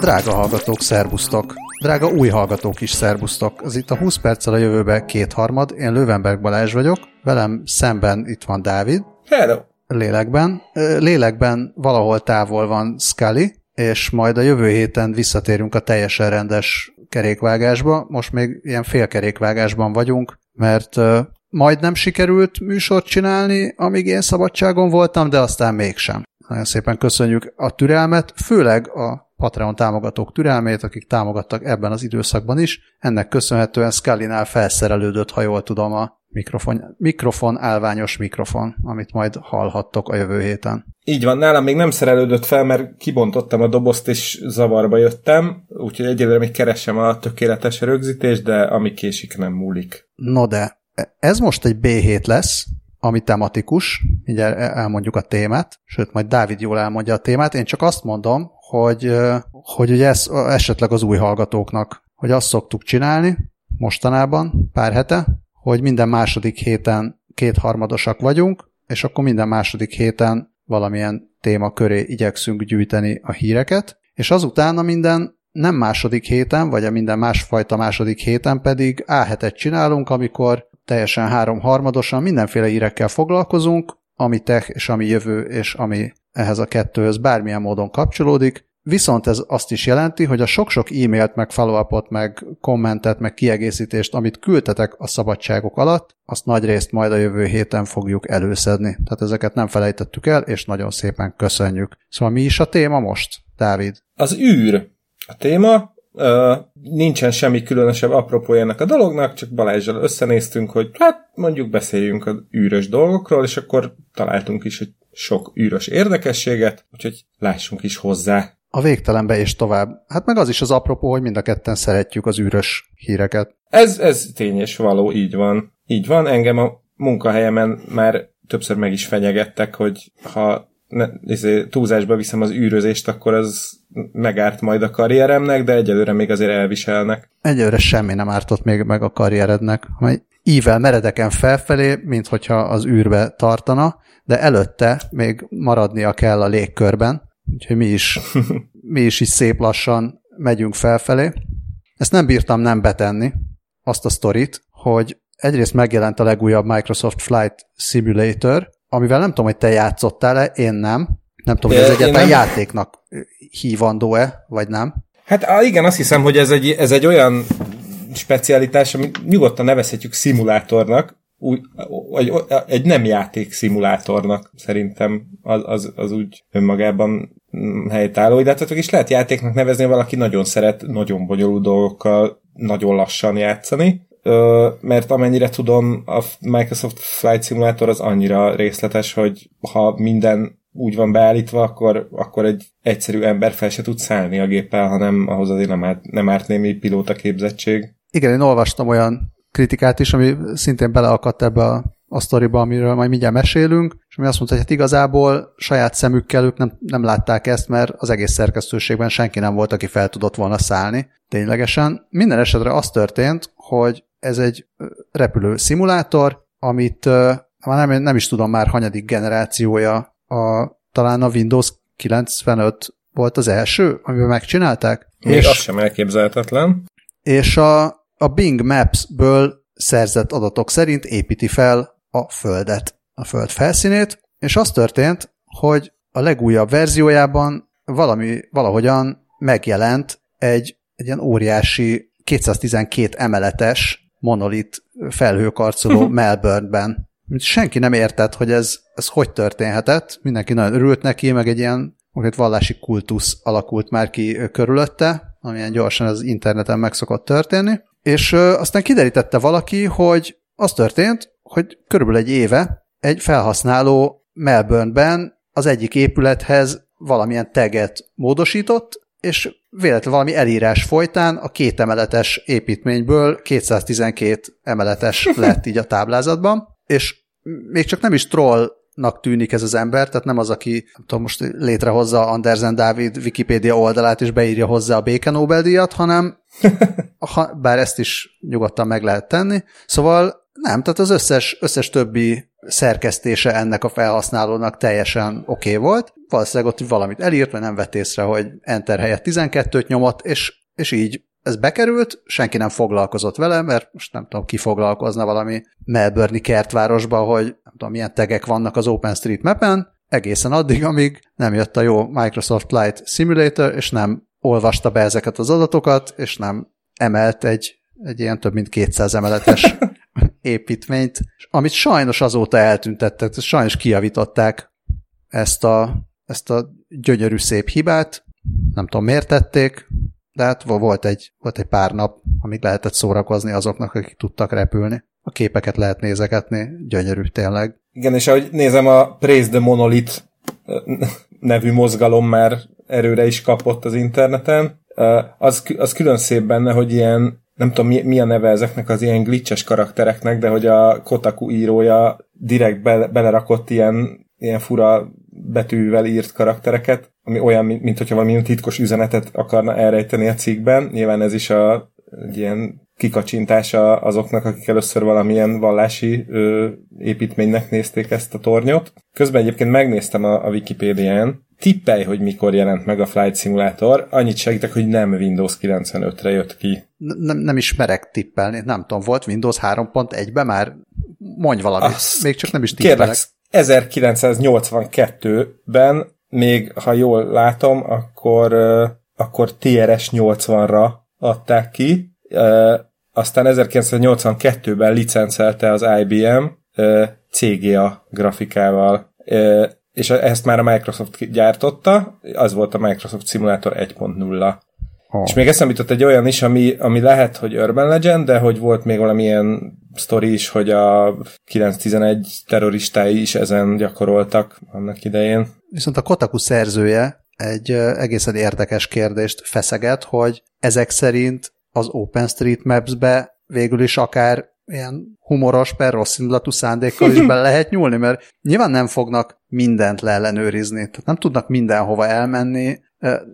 Drága hallgatók, szerbusztok! Drága új hallgatók is, szerbusztok! Ez itt a 20 perccel a jövőbe kétharmad, én Lővenberg Balázs vagyok, velem szemben itt van Dávid. Hello! Lélekben. Lélekben valahol távol van Scully, és majd a jövő héten visszatérünk a teljesen rendes kerékvágásba. Most még ilyen félkerékvágásban vagyunk, mert majdnem sikerült műsort csinálni, amíg én szabadságon voltam, de aztán mégsem. Nagyon szépen köszönjük a türelmet, főleg a Patreon támogatók türelmét, akik támogattak ebben az időszakban is. Ennek köszönhetően Scully-nál felszerelődött, ha jól tudom, a mikrofon, mikrofon, állványos mikrofon, amit majd hallhattok a jövő héten. Így van, nálam még nem szerelődött fel, mert kibontottam a dobozt, és zavarba jöttem, úgyhogy egyelőre még keresem a tökéletes rögzítést, de ami késik, nem múlik. No de, ez most egy B7 lesz, ami tematikus, így elmondjuk a témát, sőt, majd Dávid jól elmondja a témát, én csak azt mondom, hogy, hogy ugye ez esetleg az új hallgatóknak, hogy azt szoktuk csinálni mostanában, pár hete, hogy minden második héten kétharmadosak vagyunk, és akkor minden második héten valamilyen téma köré igyekszünk gyűjteni a híreket, és azután minden nem második héten, vagy a minden másfajta második héten pedig A7-et csinálunk, amikor teljesen háromharmadosan mindenféle hírekkel foglalkozunk, ami tech és ami jövő és ami ehhez a kettőhöz bármilyen módon kapcsolódik, Viszont ez azt is jelenti, hogy a sok-sok e-mailt, meg follow meg kommentet, meg kiegészítést, amit küldtetek a szabadságok alatt, azt nagy részt majd a jövő héten fogjuk előszedni. Tehát ezeket nem felejtettük el, és nagyon szépen köszönjük. Szóval mi is a téma most, Dávid? Az űr. A téma, Uh, nincsen semmi különösebb apropó ennek a dolognak, csak Balázsjal összenéztünk, hogy hát mondjuk beszéljünk az űrös dolgokról, és akkor találtunk is egy sok űrös érdekességet, úgyhogy lássunk is hozzá a végtelenbe és tovább. Hát meg az is az apropó, hogy mind a ketten szeretjük az űrös híreket. Ez, ez tény és való, így van. Így van, engem a munkahelyemen már többször meg is fenyegettek, hogy ha ne, izé, túlzásba viszem az űrözést, akkor az megárt majd a karrieremnek, de egyelőre még azért elviselnek. Egyelőre semmi nem ártott még meg a karrierednek, amely ível meredeken felfelé, mint hogyha az űrbe tartana, de előtte még maradnia kell a légkörben, Úgyhogy mi is, mi is is szép lassan megyünk felfelé. Ezt nem bírtam nem betenni, azt a sztorit, hogy egyrészt megjelent a legújabb Microsoft Flight Simulator, amivel nem tudom, hogy te játszottál-e, én nem. Nem tudom, hogy ez egyáltalán játéknak hívandó-e, vagy nem. Hát igen, azt hiszem, hogy ez egy, ez egy olyan specialitás, amit nyugodtan nevezhetjük szimulátornak, úgy, egy, egy nem játék szimulátornak szerintem az, az, az úgy önmagában helytálló, de hát is lehet játéknak nevezni, valaki nagyon szeret nagyon bonyolult dolgokkal nagyon lassan játszani, mert amennyire tudom, a Microsoft Flight Simulator az annyira részletes, hogy ha minden úgy van beállítva, akkor, akkor egy egyszerű ember fel se tud szállni a géppel, hanem ahhoz azért nem árt, nem árt némi pilóta képzettség. Igen, én olvastam olyan kritikát is, ami szintén beleakadt ebbe a, a sztoriba, amiről majd mindjárt mesélünk, és ami azt mondta, hogy hát igazából saját szemükkel ők nem, nem látták ezt, mert az egész szerkesztőségben senki nem volt, aki fel tudott volna szállni ténylegesen. Minden esetre az történt, hogy ez egy repülő szimulátor, amit már nem, nem is tudom már hanyadik generációja, a, talán a Windows 95 volt az első, amiben megcsinálták. Még és, az sem elképzelhetetlen. És a, a Bing Maps-ből szerzett adatok szerint építi fel a Földet, a Föld felszínét, és az történt, hogy a legújabb verziójában valami, valahogyan megjelent egy, egy ilyen óriási 212 emeletes monolit felhőkarcoló Melbourneben. Senki nem értett, hogy ez, ez hogy történhetett, mindenki nagyon örült neki, meg egy ilyen egy vallási kultusz alakult már ki körülötte, amilyen gyorsan az interneten meg szokott történni, és aztán kiderítette valaki, hogy az történt, hogy körülbelül egy éve egy felhasználó Melbourneben az egyik épülethez valamilyen teget módosított, és véletlenül valami elírás folytán a két emeletes építményből 212 emeletes lett így a táblázatban, és még csak nem is troll nak tűnik ez az ember, tehát nem az, aki nem tudom, most létrehozza Andersen Dávid Wikipédia oldalát és beírja hozzá a Béke Nobel-díjat, hanem ha, bár ezt is nyugodtan meg lehet tenni. Szóval Nem, tehát az összes, összes többi szerkesztése ennek a felhasználónak teljesen oké okay volt. Valószínűleg ott valamit elírt, vagy nem vett észre, hogy Enter helyett 12-t nyomott, és, és így ez bekerült, senki nem foglalkozott vele, mert most nem tudom, ki foglalkozna valami melbourne kertvárosba, hogy nem tudom, milyen tegek vannak az OpenStreetMap-en, egészen addig, amíg nem jött a jó Microsoft Flight Simulator, és nem olvasta be ezeket az adatokat, és nem emelt egy, egy ilyen több mint 200 emeletes építményt, amit sajnos azóta eltüntettek, sajnos kiavították ezt a, ezt a gyönyörű szép hibát, nem tudom miért tették, de hát volt egy, volt egy pár nap, amíg lehetett szórakozni azoknak, akik tudtak repülni. A képeket lehet nézegetni, gyönyörű tényleg. Igen, és ahogy nézem, a Praise the Monolith nevű mozgalom már erőre is kapott az interneten. Az, az külön szép benne, hogy ilyen, nem tudom mi, mi a neve ezeknek az ilyen glitches karaktereknek, de hogy a Kotaku írója direkt be, belerakott ilyen, ilyen fura betűvel írt karaktereket, ami olyan, mint, mint hogyha valami titkos üzenetet akarna elrejteni a cikkben. Nyilván ez is a egy ilyen kikacsintása azoknak, akik először valamilyen vallási ö, építménynek nézték ezt a tornyot. Közben egyébként megnéztem a, a Wikipédián, tippelj, hogy mikor jelent meg a Flight Simulator, annyit segítek, hogy nem Windows 95-re jött ki. Nem, nem ismerek tippelni, nem tudom, volt Windows 3.1-ben már? Mondj valamit, Azt még csak nem is tippelek. Kérlek, 1982-ben még, ha jól látom, akkor, akkor TRS 80-ra adták ki, aztán 1982-ben licencelte az IBM CGA grafikával, és ezt már a Microsoft gyártotta, az volt a Microsoft Simulator 1.0. Oh. És még eszembe jutott egy olyan is, ami, ami lehet, hogy Urban Legend, de hogy volt még valamilyen sztori is, hogy a 911 terroristái is ezen gyakoroltak annak idején. Viszont a Kotaku szerzője egy egészen érdekes kérdést feszeget, hogy ezek szerint az OpenStreetMaps-be végül is akár ilyen humoros, per rossz indulatú szándékkal is bele lehet nyúlni, mert nyilván nem fognak mindent leellenőrizni, tehát nem tudnak mindenhova elmenni,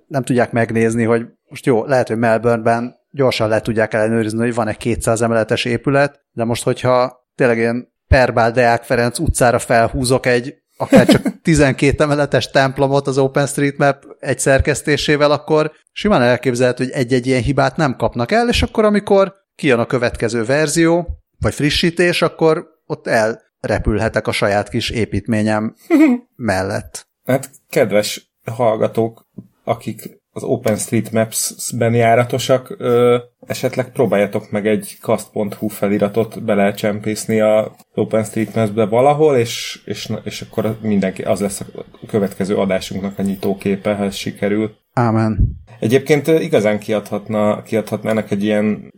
nem tudják megnézni, hogy most jó, lehet, hogy Melbourneben gyorsan le tudják ellenőrizni, hogy van egy 200 emeletes épület, de most, hogyha tényleg ilyen Perbál Deák Ferenc utcára felhúzok egy akár csak 12 emeletes templomot az OpenStreetMap egy szerkesztésével, akkor simán elképzelhető, hogy egy-egy ilyen hibát nem kapnak el, és akkor amikor kijön a következő verzió, vagy frissítés, akkor ott elrepülhetek a saját kis építményem mellett. Hát kedves hallgatók, akik az OpenStreetMaps-ben járatosak, ö, esetleg próbáljatok meg egy cast.hu feliratot belecsempészni a OpenStreetMaps-be valahol, és, és, és akkor mindenki, az lesz a következő adásunknak a nyitóképe, ha ez sikerül. Ámen. Egyébként igazán kiadhatna, kiadhatnának egy ilyen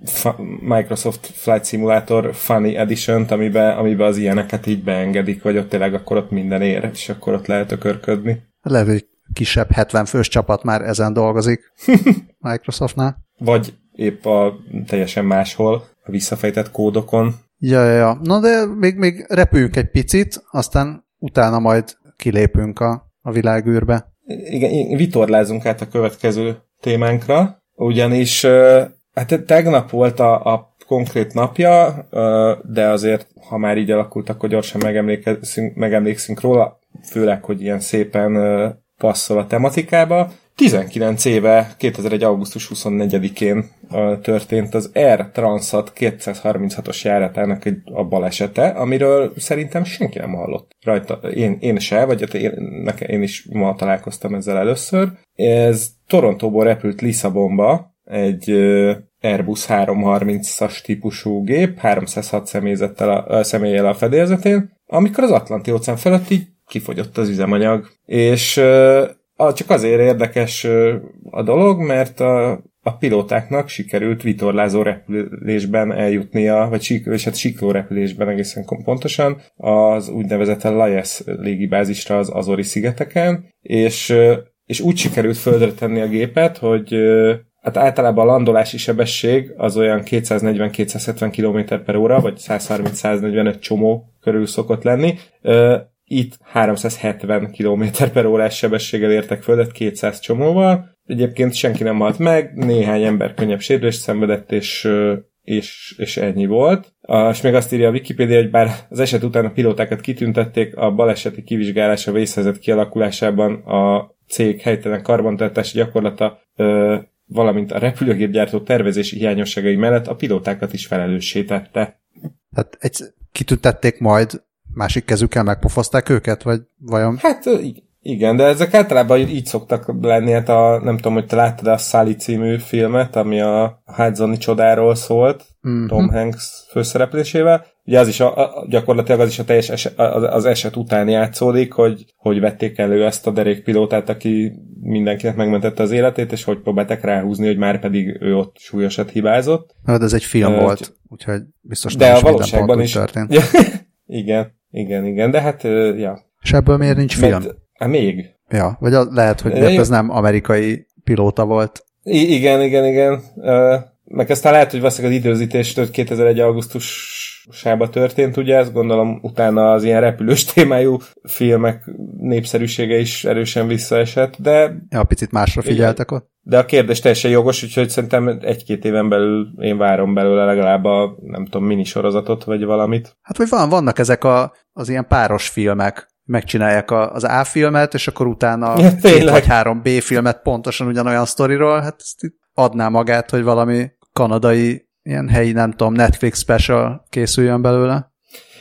Microsoft Flight Simulator Funny Edition-t, amiben, amiben az ilyeneket így beengedik, vagy ott tényleg akkor ott minden ér, és akkor ott lehet ökörködni. Hogy kisebb 70 fős csapat már ezen dolgozik Microsoftnál. Vagy épp a teljesen máshol, a visszafejtett kódokon. Ja, ja, ja. Na de még, még repüljünk egy picit, aztán utána majd kilépünk a, a világűrbe. Igen, vitorlázunk át a következő témánkra, ugyanis hát tegnap volt a, a konkrét napja, de azért, ha már így alakult, akkor gyorsan megemlékszünk, megemlékszünk róla, főleg, hogy ilyen szépen passzol a tematikába. 19 éve, 2001. augusztus 24-én történt az Air Transat 236-os járatának egy a balesete, amiről szerintem senki nem hallott rajta. Én, én se, vagy hát én, nekem, én is ma találkoztam ezzel először. Ez Torontóból repült Lisszabonba, egy Airbus 330-as típusú gép, 306 személyzettel a, a személlyel a fedélzetén, amikor az Atlanti óceán felett így kifogyott az üzemanyag. És csak azért érdekes a dolog, mert a, a pilótáknak sikerült vitorlázó repülésben eljutnia, vagy sík, és hát sikló repülésben egészen pontosan, az úgynevezett Lajes légibázisra az Azori szigeteken, és, és úgy sikerült földre tenni a gépet, hogy hát általában a landolási sebesség az olyan 240-270 km per óra, vagy 130-145 csomó körül szokott lenni itt 370 km per órás sebességgel értek földet 200 csomóval. Egyébként senki nem halt meg, néhány ember könnyebb sérülést szenvedett, és, és, és ennyi volt. A, és még azt írja a Wikipedia, hogy bár az eset után a pilótákat kitüntették, a baleseti kivizsgálása vészhelyzet kialakulásában a cég helytelen karbantartási gyakorlata, valamint a repülőgépgyártó tervezési hiányosságai mellett a pilótákat is felelőssé tette. Tehát egy, kitüntették majd, másik kezükkel megpofozták őket, vagy vajon? Hát igen, de ezek általában így szoktak lenni, hát a, nem tudom, hogy te láttad a Sally című filmet, ami a Hádzani csodáról szólt, mm-hmm. Tom Hanks főszereplésével. Ugye az is a, a, gyakorlatilag az is a teljes eset, az, az eset után játszódik, hogy, hogy vették elő ezt a derékpilótát, aki mindenkinek megmentette az életét, és hogy próbálták ráhúzni, hogy már pedig ő ott súlyosat hibázott. De ez egy film uh, volt, úgyhogy biztos de nem a is valóságban is történt. igen, igen, igen, de hát, ja. És ebből miért nincs film? Mert, Hát még. Ja, vagy az, lehet, hogy ez nem amerikai pilóta volt. I- igen, igen, igen. Meg aztán lehet, hogy valószínűleg az időzítés 2001. augusztusába történt, ugye, ezt gondolom utána az ilyen repülős témájú filmek népszerűsége is erősen visszaesett, de... Ja, picit másra figyeltek ott. De a kérdés teljesen jogos, úgyhogy szerintem egy-két éven belül én várom belőle legalább a, nem tudom, minisorozatot, vagy valamit. Hát, vagy van, vannak ezek a, az ilyen páros filmek, megcsinálják a, az A filmet, és akkor utána ja, két vagy három B filmet pontosan ugyanolyan sztoriról, hát ezt adná magát, hogy valami kanadai ilyen helyi, nem tudom, Netflix special készüljön belőle.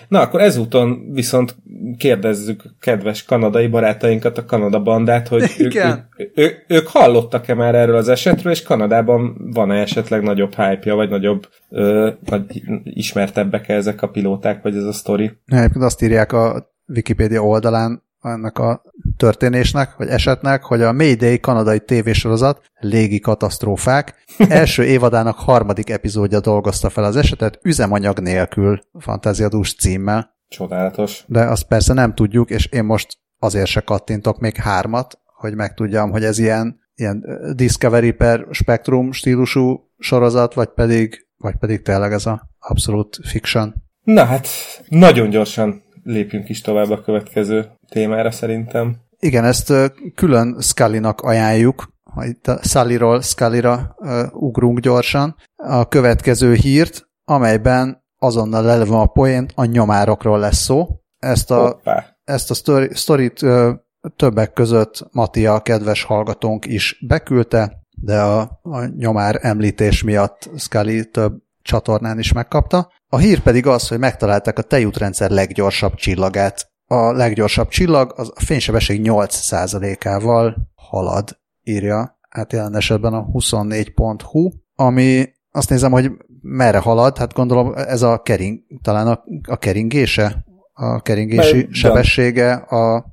Na, akkor ezúton viszont kérdezzük kedves kanadai barátainkat, a Kanada bandát, hogy ők, ők, ők, ők hallottak-e már erről az esetről, és Kanadában van-e esetleg nagyobb hype vagy nagyobb, ö, vagy ismertebbek -e ezek a pilóták, vagy ez a sztori? Egyébként azt írják a Wikipedia oldalán ennek a történésnek, vagy esetnek, hogy a Mayday kanadai tévésorozat légi katasztrófák első évadának harmadik epizódja dolgozta fel az esetet üzemanyag nélkül fantáziadús címmel. Csodálatos. De azt persze nem tudjuk, és én most azért se kattintok még hármat, hogy megtudjam, hogy ez ilyen, ilyen Discovery per Spectrum stílusú sorozat, vagy pedig, vagy pedig tényleg ez a abszolút fiction. Na hát, nagyon gyorsan lépjünk is tovább a következő témára szerintem. Igen, ezt külön Scully-nak ajánljuk, ha itt a Sully-ról Scully-ra ugrunk gyorsan, a következő hírt, amelyben azonnal lelve a poént, a nyomárokról lesz szó. Ezt a, Hoppá. ezt a story, sztorit többek között Matia, kedves hallgatónk is beküldte, de a, a nyomár említés miatt Scully több csatornán is megkapta. A hír pedig az, hogy megtalálták a tejútrendszer leggyorsabb csillagát. A leggyorsabb csillag az a fénysebesség 8%-ával halad, írja hát jelen esetben a 24.hu, ami azt nézem, hogy merre halad, hát gondolom ez a kering, talán a, a keringése, a keringési Mert, sebessége a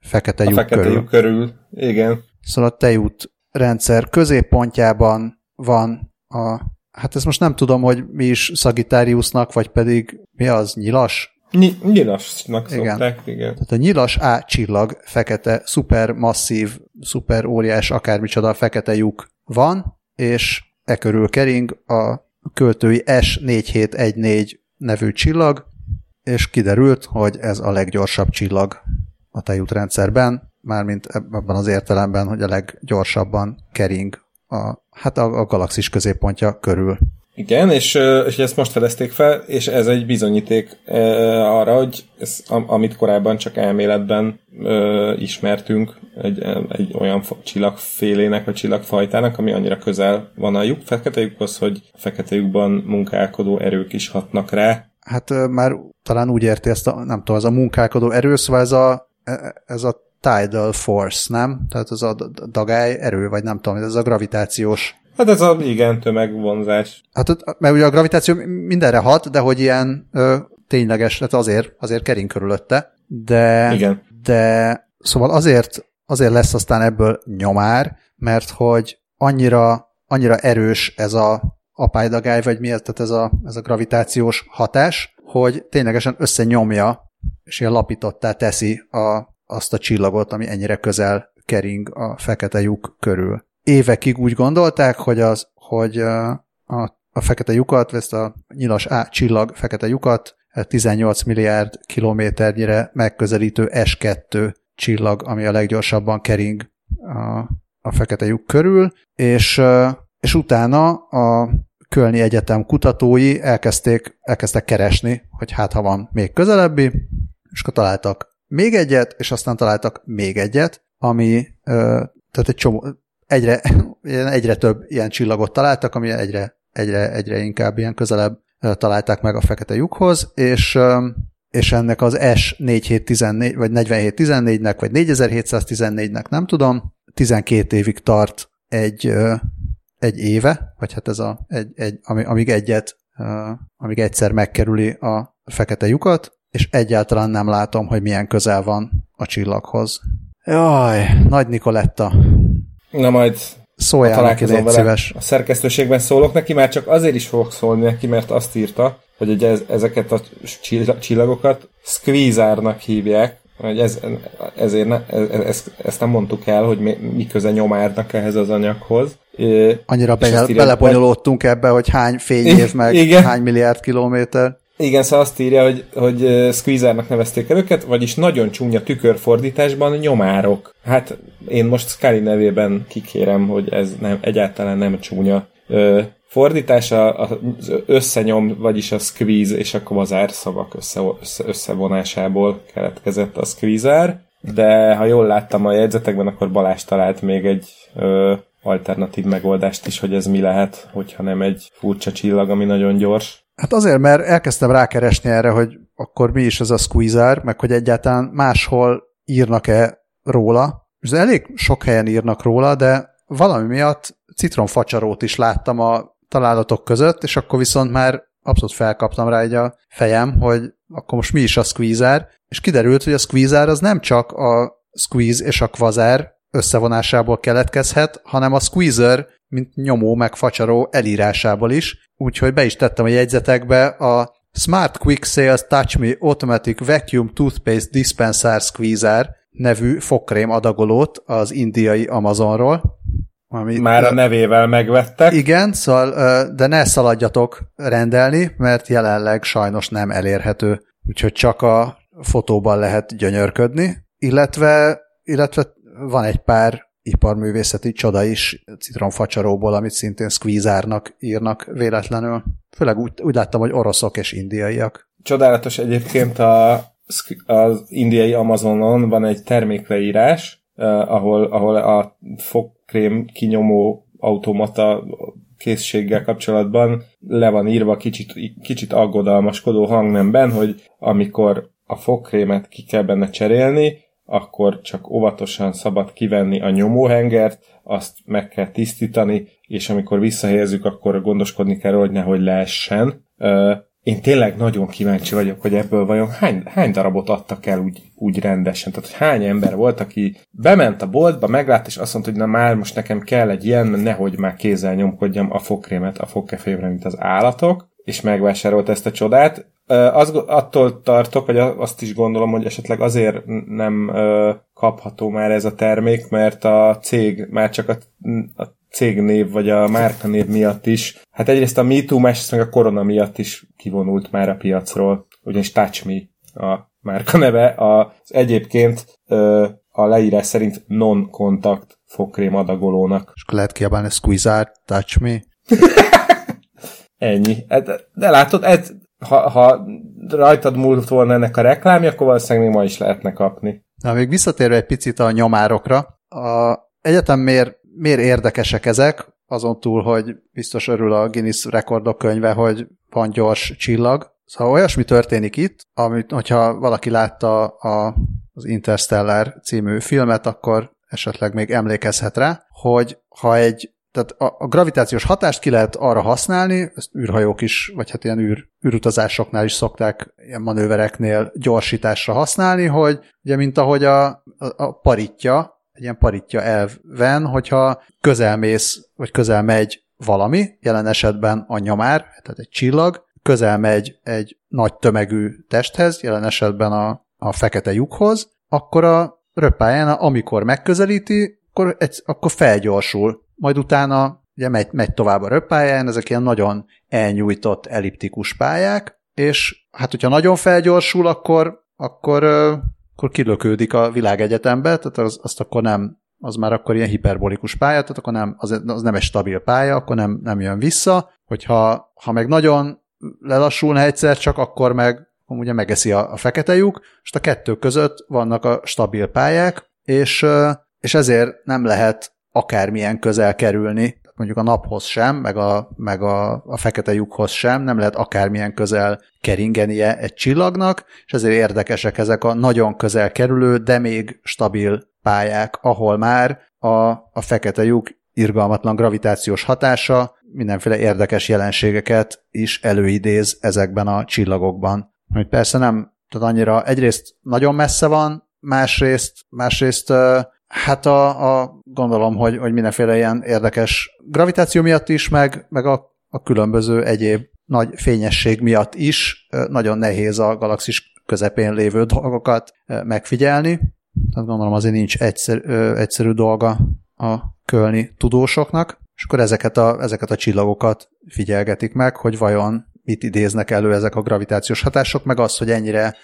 fekete lyuk fekete körül. körül. Igen. Szóval a tejút rendszer középpontjában van a hát ezt most nem tudom, hogy mi is Sagittariusnak, vagy pedig mi az, nyilas? Ny- nyilasnak igen. szokták, igen. Tehát a nyilas A csillag, fekete, szuper masszív, szuper óriás, akármicsoda fekete lyuk van, és e körül kering a költői S4714 nevű csillag, és kiderült, hogy ez a leggyorsabb csillag a tejútrendszerben, mármint ebben az értelemben, hogy a leggyorsabban kering a, hát a, a galaxis középpontja körül. Igen, és, és ezt most fedezték fel, és ez egy bizonyíték e, arra, hogy ez, amit korábban csak elméletben e, ismertünk, egy, egy olyan csillagfélének, vagy csillagfajtának, ami annyira közel van a lyuk, fekete hogy a fekete munkálkodó erők is hatnak rá. Hát e, már talán úgy érti ezt a, nem tudom, ez a munkálkodó erő, szóval ez a, ez a tidal force, nem? Tehát ez a dagály erő, vagy nem tudom, ez a gravitációs Hát ez a, igen, tömegvonzás. Hát, mert ugye a gravitáció mindenre hat, de hogy ilyen ö, tényleges, tehát azért, azért kering körülötte, de, igen. de szóval azért, azért lesz aztán ebből nyomár, mert hogy annyira, annyira erős ez a apálydagály, vagy miért, tehát ez a, ez a gravitációs hatás, hogy ténylegesen összenyomja, és ilyen lapítottá teszi a, azt a csillagot, ami ennyire közel kering a fekete lyuk körül. Évekig úgy gondolták, hogy, az, hogy a, a fekete lyukat, ezt a nyilas A csillag fekete lyukat 18 milliárd kilométernyire megközelítő S2 csillag, ami a leggyorsabban kering a, a fekete lyuk körül, és, és utána a Kölni Egyetem kutatói elkezdték, elkezdtek keresni, hogy hát ha van még közelebbi, és akkor találtak még egyet, és aztán találtak még egyet, ami tehát egy csomó, egyre, egyre több ilyen csillagot találtak, ami egyre, egyre, egyre inkább ilyen közelebb találták meg a fekete lyukhoz, és, és ennek az S4714, vagy 4714-nek, vagy 4714-nek, nem tudom, 12 évig tart egy, egy éve, vagy hát ez a, egy, egy, amíg egyet, amíg egyszer megkerüli a fekete lyukat, és egyáltalán nem látom, hogy milyen közel van a csillaghoz. Jaj, Nagy Nikoletta. Na majd Szóljál neki, légy szíves. A szerkesztőségben szólok neki, már csak azért is fogok szólni neki, mert azt írta, hogy ugye ez, ezeket a csillagokat squeezárnak hívják, hogy ez, ezért ne, ez, ezt, ezt nem mondtuk el, hogy mi, mi köze nyomárnak ehhez az anyaghoz. Annyira be, belebonyolódtunk ebbe, hogy hány fényév, meg igen. hány milliárd kilométer. Igen, szóval azt írja, hogy, hogy Squeezernek nevezték el őket, vagyis nagyon csúnya tükörfordításban nyomárok. Hát én most Scully nevében kikérem, hogy ez nem, egyáltalán nem csúnya ö, fordítása, az összenyom, vagyis a squeeze és a kvazár szavak össze, össze, összevonásából keletkezett a squeezer, de ha jól láttam a jegyzetekben, akkor Balázs talált még egy ö, alternatív megoldást is, hogy ez mi lehet, hogyha nem egy furcsa csillag, ami nagyon gyors. Hát azért, mert elkezdtem rákeresni erre, hogy akkor mi is ez a squeezer, meg hogy egyáltalán máshol írnak-e róla. És elég sok helyen írnak róla, de valami miatt citromfacsarót is láttam a találatok között, és akkor viszont már abszolút felkaptam rá egy a fejem, hogy akkor most mi is a squeezer, és kiderült, hogy a squeezer az nem csak a squeeze és a kvazár összevonásából keletkezhet, hanem a squeezer, mint nyomó meg facsaró elírásából is, úgyhogy be is tettem a jegyzetekbe a Smart Quick Sales Touch Me Automatic Vacuum Toothpaste Dispenser Squeezer nevű fogkrém adagolót az indiai Amazonról. Ami, Már a nevével megvettek. Igen, szóval, de ne szaladjatok rendelni, mert jelenleg sajnos nem elérhető, úgyhogy csak a fotóban lehet gyönyörködni, illetve, illetve van egy pár iparművészeti csoda is citromfacsaróból, amit szintén squeezárnak írnak véletlenül. Főleg úgy, úgy láttam, hogy oroszok és indiaiak. Csodálatos egyébként a, az indiai Amazonon van egy termékleírás, eh, ahol, ahol a fogkrém kinyomó automata készséggel kapcsolatban le van írva kicsit, kicsit aggodalmaskodó hangnemben, hogy amikor a fogkrémet ki kell benne cserélni, akkor csak óvatosan szabad kivenni a nyomóhengert, azt meg kell tisztítani, és amikor visszahelyezzük, akkor gondoskodni kell, hogy nehogy leessen. Én tényleg nagyon kíváncsi vagyok, hogy ebből vajon hány, hány darabot adtak el úgy, úgy rendesen. Tehát, hogy hány ember volt, aki bement a boltba, meglát, és azt mondta, hogy na már most nekem kell egy ilyen, nehogy már kézzel nyomkodjam a fogkrémet a fogkefévre, mint az állatok, és megvásárolt ezt a csodát. Az, attól tartok, vagy azt is gondolom, hogy esetleg azért nem kapható már ez a termék, mert a cég már csak a, a cégnév vagy a márkanév miatt is, hát egyrészt a MeToo, másrészt meg a korona miatt is kivonult már a piacról, ugyanis Touch Me a márka neve, az egyébként a leírás szerint non-kontakt fogkrém adagolónak. És lehet kiabálni Squeeze Touch Me? Ennyi. Hát, de látod, ez, ha, ha rajtad múlt volna ennek a reklámja, akkor valószínűleg még ma is lehetne kapni. Na, még visszatérve egy picit a nyomárokra, a egyetem miért, miért érdekesek ezek, azon túl, hogy biztos örül a Guinness rekordok könyve, hogy van gyors csillag. Szóval olyasmi történik itt, amit, hogyha valaki látta a, az Interstellar című filmet, akkor esetleg még emlékezhet rá, hogy ha egy tehát a, a gravitációs hatást ki lehet arra használni, ezt űrhajók is, vagy hát ilyen űr, űrutazásoknál is szokták ilyen manővereknél gyorsításra használni, hogy ugye mint ahogy a, a, a paritja, egy ilyen paritja elven, hogyha közelmész, vagy közel megy valami, jelen esetben a nyomár, tehát egy csillag, közel megy egy nagy tömegű testhez, jelen esetben a, a fekete lyukhoz, akkor a röppáján, amikor megközelíti, akkor, egy, akkor felgyorsul majd utána ugye megy, megy tovább a röppályán, ezek ilyen nagyon elnyújtott elliptikus pályák, és hát hogyha nagyon felgyorsul, akkor, akkor, akkor kilökődik a világegyetembe, tehát az, azt akkor nem, az már akkor ilyen hiperbolikus pálya, tehát akkor nem, az, az nem egy stabil pálya, akkor nem, nem jön vissza. hogyha ha meg nagyon lelassulna egyszer, csak akkor meg ugye megeszi a, a fekete lyuk, és a kettő között vannak a stabil pályák, és, és ezért nem lehet akármilyen közel kerülni, mondjuk a naphoz sem, meg a, meg a, a fekete lyukhoz sem, nem lehet akármilyen közel keringenie egy csillagnak, és ezért érdekesek ezek a nagyon közel kerülő, de még stabil pályák, ahol már a, a fekete lyuk irgalmatlan gravitációs hatása mindenféle érdekes jelenségeket is előidéz ezekben a csillagokban. Hogy persze nem, tehát annyira egyrészt nagyon messze van, másrészt, másrészt hát a, a gondolom, hogy, hogy mindenféle ilyen érdekes gravitáció miatt is, meg, meg a, a különböző egyéb nagy fényesség miatt is nagyon nehéz a galaxis közepén lévő dolgokat megfigyelni. Tehát gondolom azért nincs egyszer, egyszerű dolga a kölni tudósoknak, és akkor ezeket a, ezeket a csillagokat figyelgetik meg, hogy vajon mit idéznek elő ezek a gravitációs hatások, meg az, hogy ennyire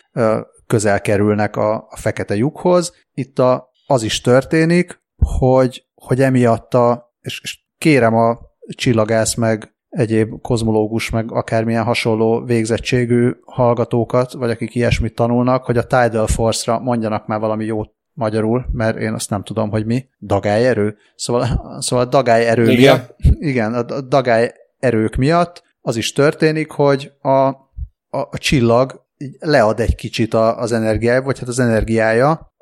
közel kerülnek a, a fekete lyukhoz. Itt a, az is történik, hogy, hogy emiatt a, és, és kérem a csillagász meg egyéb kozmológus, meg akármilyen hasonló végzettségű hallgatókat, vagy akik ilyesmit tanulnak, hogy a Tidal Force-ra mondjanak már valami jót magyarul, mert én azt nem tudom, hogy mi. Dagály erő? Szóval, szóval a dagály erő igen. miatt, igen, a dagály erők miatt az is történik, hogy a, a, a csillag lead egy kicsit az energiája, vagy hát az energiája,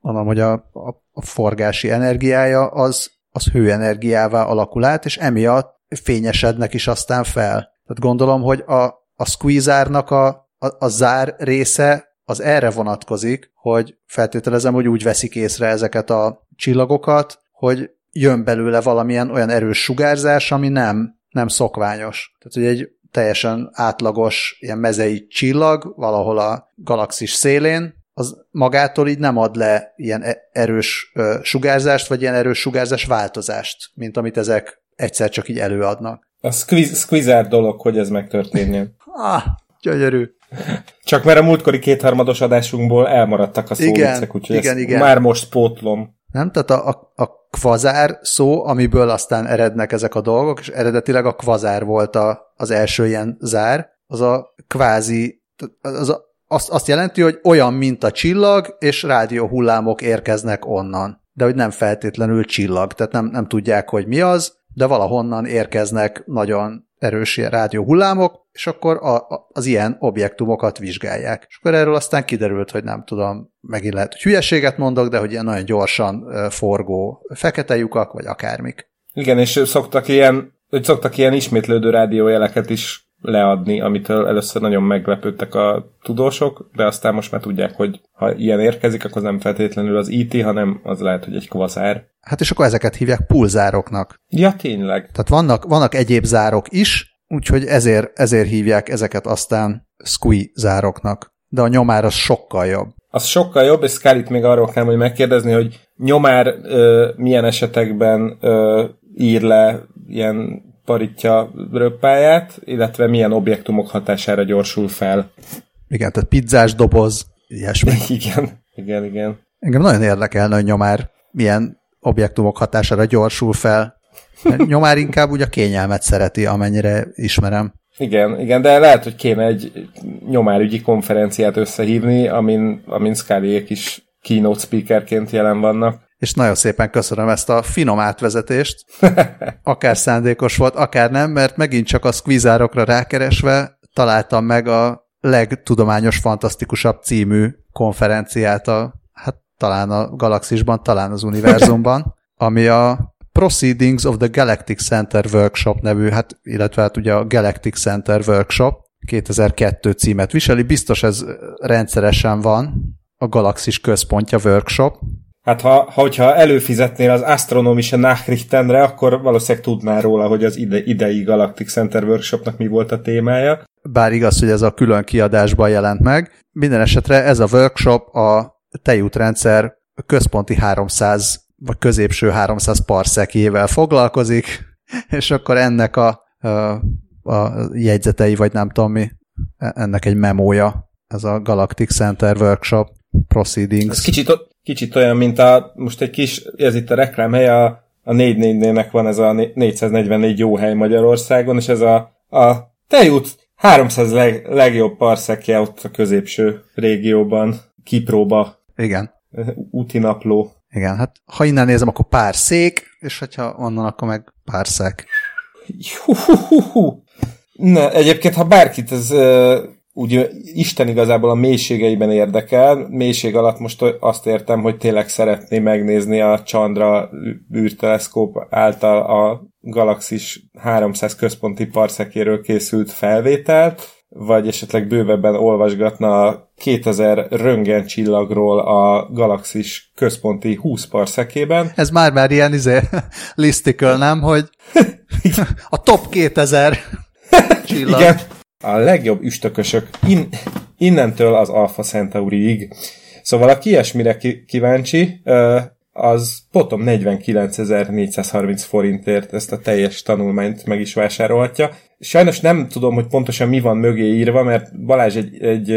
mondom, hogy a, a, a forgási energiája az, az hőenergiává alakul át, és emiatt fényesednek is aztán fel. Tehát gondolom, hogy a, a squeezárnak a, a, a zár része az erre vonatkozik, hogy feltételezem, hogy úgy veszik észre ezeket a csillagokat, hogy jön belőle valamilyen olyan erős sugárzás, ami nem, nem szokványos. Tehát, hogy egy teljesen átlagos ilyen mezei csillag valahol a galaxis szélén, az magától így nem ad le ilyen e- erős sugárzást, vagy ilyen erős sugárzás változást, mint amit ezek egyszer csak így előadnak. A squiz, squeezer dolog, hogy ez megtörténjen. Ah, gyönyörű. Csak mert a múltkori kétharmados adásunkból elmaradtak a szóviccek, úgyhogy igen, igen. már most pótlom. Nem? Tehát a, a, a kvazár szó, amiből aztán erednek ezek a dolgok, és eredetileg a kvazár volt a, az első ilyen zár, az a kvázi, az a, azt, azt jelenti, hogy olyan, mint a csillag, és rádióhullámok érkeznek onnan. De hogy nem feltétlenül csillag, tehát nem, nem tudják, hogy mi az, de valahonnan érkeznek nagyon erős rádióhullámok, és akkor a, a, az ilyen objektumokat vizsgálják. És akkor erről aztán kiderült, hogy nem tudom, megint lehet, hogy hülyeséget mondok, de hogy ilyen nagyon gyorsan forgó fekete lyukak, vagy akármik. Igen, és szoktak ilyen, hogy szoktak ilyen ismétlődő rádiójeleket is leadni, amitől először nagyon meglepődtek a tudósok, de aztán most már tudják, hogy ha ilyen érkezik, akkor nem feltétlenül az IT, hanem az lehet, hogy egy kvazár. Hát és akkor ezeket hívják pulzároknak. Ja, tényleg. Tehát vannak, vannak egyéb zárok is, úgyhogy ezért, ezért hívják ezeket aztán squee zároknak. De a nyomár az sokkal jobb. Az sokkal jobb, és Scully-t még arról kell hogy megkérdezni, hogy nyomár ö, milyen esetekben ö, ír le ilyen paritja röppáját, illetve milyen objektumok hatására gyorsul fel. Igen, tehát pizzás doboz, ilyesmi. igen, igen, igen. Engem nagyon érdekelne, hogy nyomár milyen objektumok hatására gyorsul fel. Nyomár inkább úgy a kényelmet szereti, amennyire ismerem. Igen, igen, de lehet, hogy kéne egy nyomárügyi konferenciát összehívni, amin, amin scully is keynote speakerként jelen vannak és nagyon szépen köszönöm ezt a finom átvezetést. Akár szándékos volt, akár nem, mert megint csak a squeezárokra rákeresve találtam meg a legtudományos, fantasztikusabb című konferenciát a, hát talán a galaxisban, talán az univerzumban, ami a Proceedings of the Galactic Center Workshop nevű, hát, illetve hát ugye a Galactic Center Workshop 2002 címet viseli, biztos ez rendszeresen van, a Galaxis központja workshop, Hát ha, hogyha előfizetnél az Astronomische Nachrichtenre, akkor valószínűleg tudnál róla, hogy az ide, idei Galactic Center Workshopnak mi volt a témája. Bár igaz, hogy ez a külön kiadásban jelent meg. Minden esetre ez a workshop a tejútrendszer központi 300 vagy középső 300 parszekjével foglalkozik, és akkor ennek a, a, a jegyzetei, vagy nem tudom mi, ennek egy memója, ez a Galactic Center Workshop Proceedings. Ez kicsit, kicsit olyan, mint a, most egy kis, ez itt a reklámhely, a a 444-nek van ez a 444 jó hely Magyarországon, és ez a, a tejút 300 leg, legjobb parszekje ott a középső régióban, kipróba. Igen. Úti napló. Igen, hát ha innen nézem, akkor pár szék, és hogyha onnan, akkor meg pár szek. Hú, hú, hú, hú. Ne, egyébként, ha bárkit ez úgy Isten igazából a mélységeiben érdekel, mélység alatt most azt értem, hogy tényleg szeretné megnézni a Chandra űrteleszkóp által a galaxis 300 központi parszekéről készült felvételt, vagy esetleg bővebben olvasgatna a 2000 röngen csillagról a galaxis központi 20 parszekében. Ez már-már ilyen izé, listicle, nem? Hogy a top 2000 csillag. Igen, a legjobb üstökösök in, innentől az Alpha Centauriig. Szóval aki ilyesmire kíváncsi, az potom 49.430 forintért ezt a teljes tanulmányt meg is vásárolhatja. Sajnos nem tudom, hogy pontosan mi van mögé írva, mert Balázs egy, egy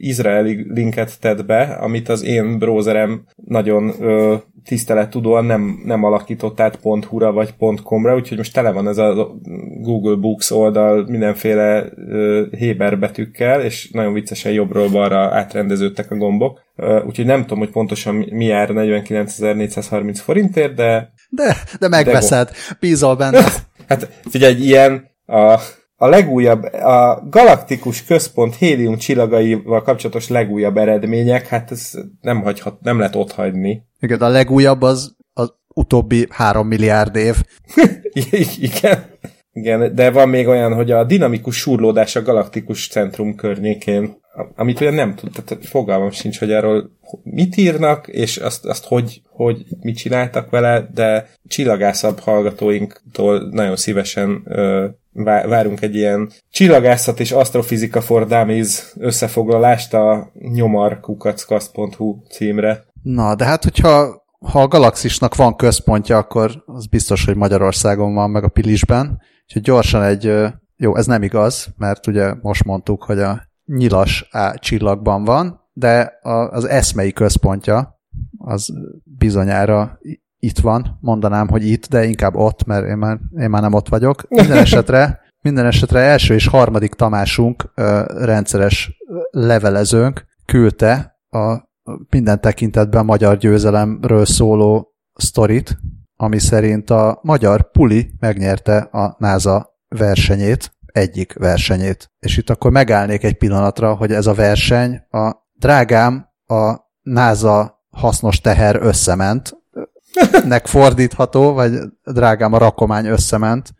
izraeli linket tett be, amit az én browserem nagyon ö, tisztelettudóan nem, nem alakított át .hu-ra vagy .com-ra, úgyhogy most tele van ez a Google Books oldal mindenféle ö, héber betűkkel, és nagyon viccesen jobbról balra átrendeződtek a gombok. Ö, úgyhogy nem tudom, hogy pontosan mi jár 49.430 forintért, de... De, de megveszed, bízol benne. hát figyelj, ilyen a a legújabb, a galaktikus központ hélium csillagaival kapcsolatos legújabb eredmények, hát ez nem, hagyhat, nem lehet ott hagyni. Igen, a legújabb az az utóbbi három milliárd év. Igen. Igen, de van még olyan, hogy a dinamikus súrlódás a galaktikus centrum környékén, amit olyan nem tud, tehát fogalmam sincs, hogy erről mit írnak, és azt, azt hogy, hogy mit csináltak vele, de csillagászabb hallgatóinktól nagyon szívesen ö, várunk egy ilyen csillagászat és asztrofizika for dummies összefoglalást a nyomarkukackast.hu címre. Na, de hát hogyha ha a galaxisnak van központja, akkor az biztos, hogy Magyarországon van, meg a Pilisben. Úgyhogy gyorsan egy, jó, ez nem igaz, mert ugye most mondtuk, hogy a nyilas á, csillagban van, de az eszmei központja az bizonyára itt van, mondanám, hogy itt, de inkább ott, mert én már, én már nem ott vagyok. Minden esetre, minden esetre első és harmadik Tamásunk rendszeres levelezőnk küldte a minden tekintetben magyar győzelemről szóló sztorit, ami szerint a magyar Puli megnyerte a NASA versenyét, egyik versenyét. És itt akkor megállnék egy pillanatra, hogy ez a verseny a drágám a NASA hasznos teher összement, nek fordítható, vagy drágám a rakomány összement,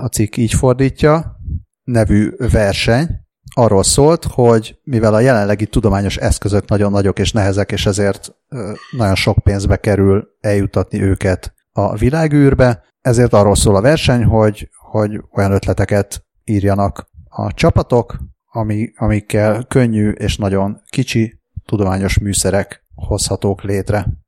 a cikk így fordítja, nevű verseny, arról szólt, hogy mivel a jelenlegi tudományos eszközök nagyon nagyok és nehezek, és ezért nagyon sok pénzbe kerül eljutatni őket a világűrbe, ezért arról szól a verseny, hogy, hogy olyan ötleteket írjanak a csapatok, ami, amikkel könnyű és nagyon kicsi tudományos műszerek hozhatók létre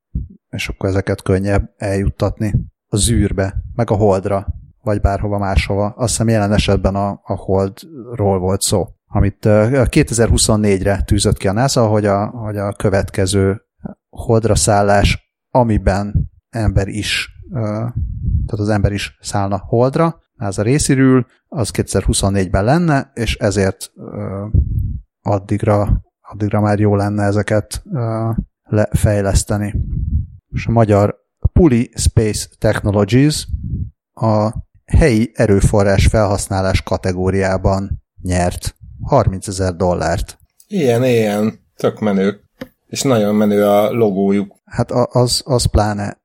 és akkor ezeket könnyebb eljuttatni a zűrbe, meg a holdra, vagy bárhova máshova. Azt hiszem jelen esetben a, a holdról volt szó, amit 2024-re tűzött ki a NASA, hogy a, hogy a következő holdra szállás, amiben ember is, tehát az ember is szállna holdra, ez a részirül, az 2024-ben lenne, és ezért addigra, addigra már jó lenne ezeket lefejleszteni és a magyar Puli Space Technologies a helyi erőforrás felhasználás kategóriában nyert 30 ezer dollárt. Ilyen, ilyen, tök menő. És nagyon menő a logójuk. Hát az, az pláne.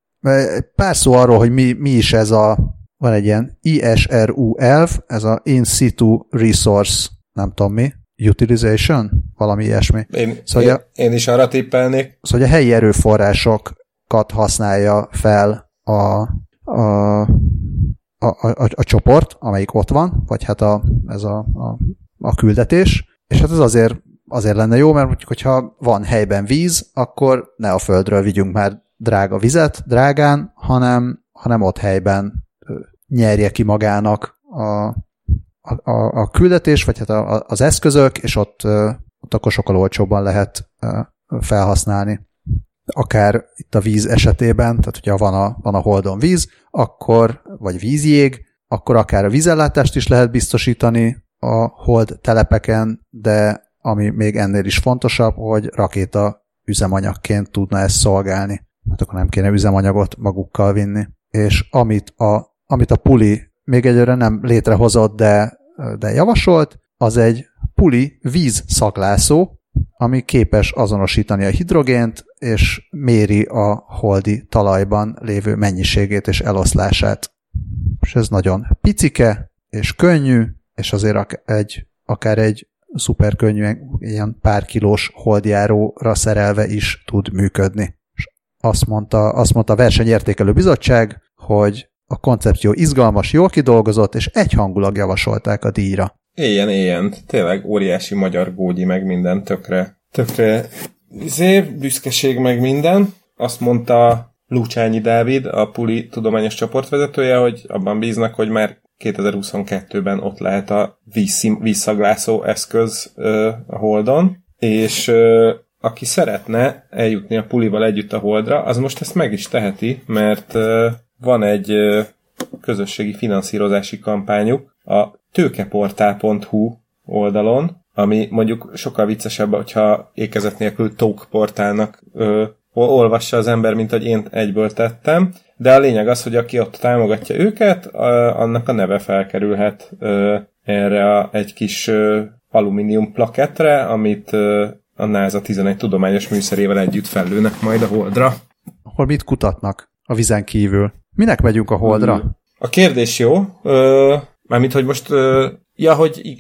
Pár szó arról, hogy mi, mi is ez a, van egy ilyen ISRU elv, ez a In Situ Resource, nem tudom mi, Utilization, valami ilyesmi. Én, szóval én, a, én is arra tippelnék. Szóval a helyi erőforrások használja fel a, a, a, a, a csoport, amelyik ott van, vagy hát a, ez a, a, a küldetés, és hát ez azért, azért lenne jó, mert mondjuk, hogyha van helyben víz, akkor ne a földről vigyünk már drága vizet, drágán, hanem, hanem ott helyben nyerje ki magának a, a, a küldetés, vagy hát a, az eszközök, és ott, ott akkor sokkal olcsóbban lehet felhasználni. akár itt a víz esetében, tehát hogyha van a, van a holdon víz, akkor, vagy vízjég, akkor akár a vízellátást is lehet biztosítani a hold telepeken, de ami még ennél is fontosabb, hogy rakéta üzemanyagként tudna ezt szolgálni. Hát akkor nem kéne üzemanyagot magukkal vinni. És amit a, amit a puli még egyre nem létrehozott, de, de javasolt, az egy puli vízszaklászó, ami képes azonosítani a hidrogént, és méri a holdi talajban lévő mennyiségét és eloszlását. És ez nagyon picike, és könnyű, és azért egy, akár egy szuper könnyűen ilyen pár kilós holdjáróra szerelve is tud működni. És azt mondta, azt mondta a versenyértékelő bizottság, hogy a koncepció izgalmas, jól kidolgozott, és egyhangulag javasolták a díjra. Éljen, éljen. Tényleg óriási magyar gógyi, meg minden tökre. Tökre izé, büszkeség meg minden. Azt mondta Lucsányi Dávid, a Puli tudományos csoportvezetője, hogy abban bíznak, hogy már 2022-ben ott lehet a vízszaglászó eszköz ö, a Holdon, és ö, aki szeretne eljutni a Pulival együtt a Holdra, az most ezt meg is teheti, mert ö, van egy közösségi finanszírozási kampányuk a tőkeportál.hu oldalon, ami mondjuk sokkal viccesebb, hogyha ékezet nélkül Talk portálnak ö, olvassa az ember, mint hogy én egyből tettem, de a lényeg az, hogy aki ott támogatja őket, annak a neve felkerülhet erre a, egy kis alumínium plakettre, amit a NASA 11 tudományos műszerével együtt fellőnek majd a Holdra. Hol mit kutatnak a vizen kívül? Minek megyünk a Holdra? A kérdés jó. Ö, mármint, hogy most... Ö, ja, hogy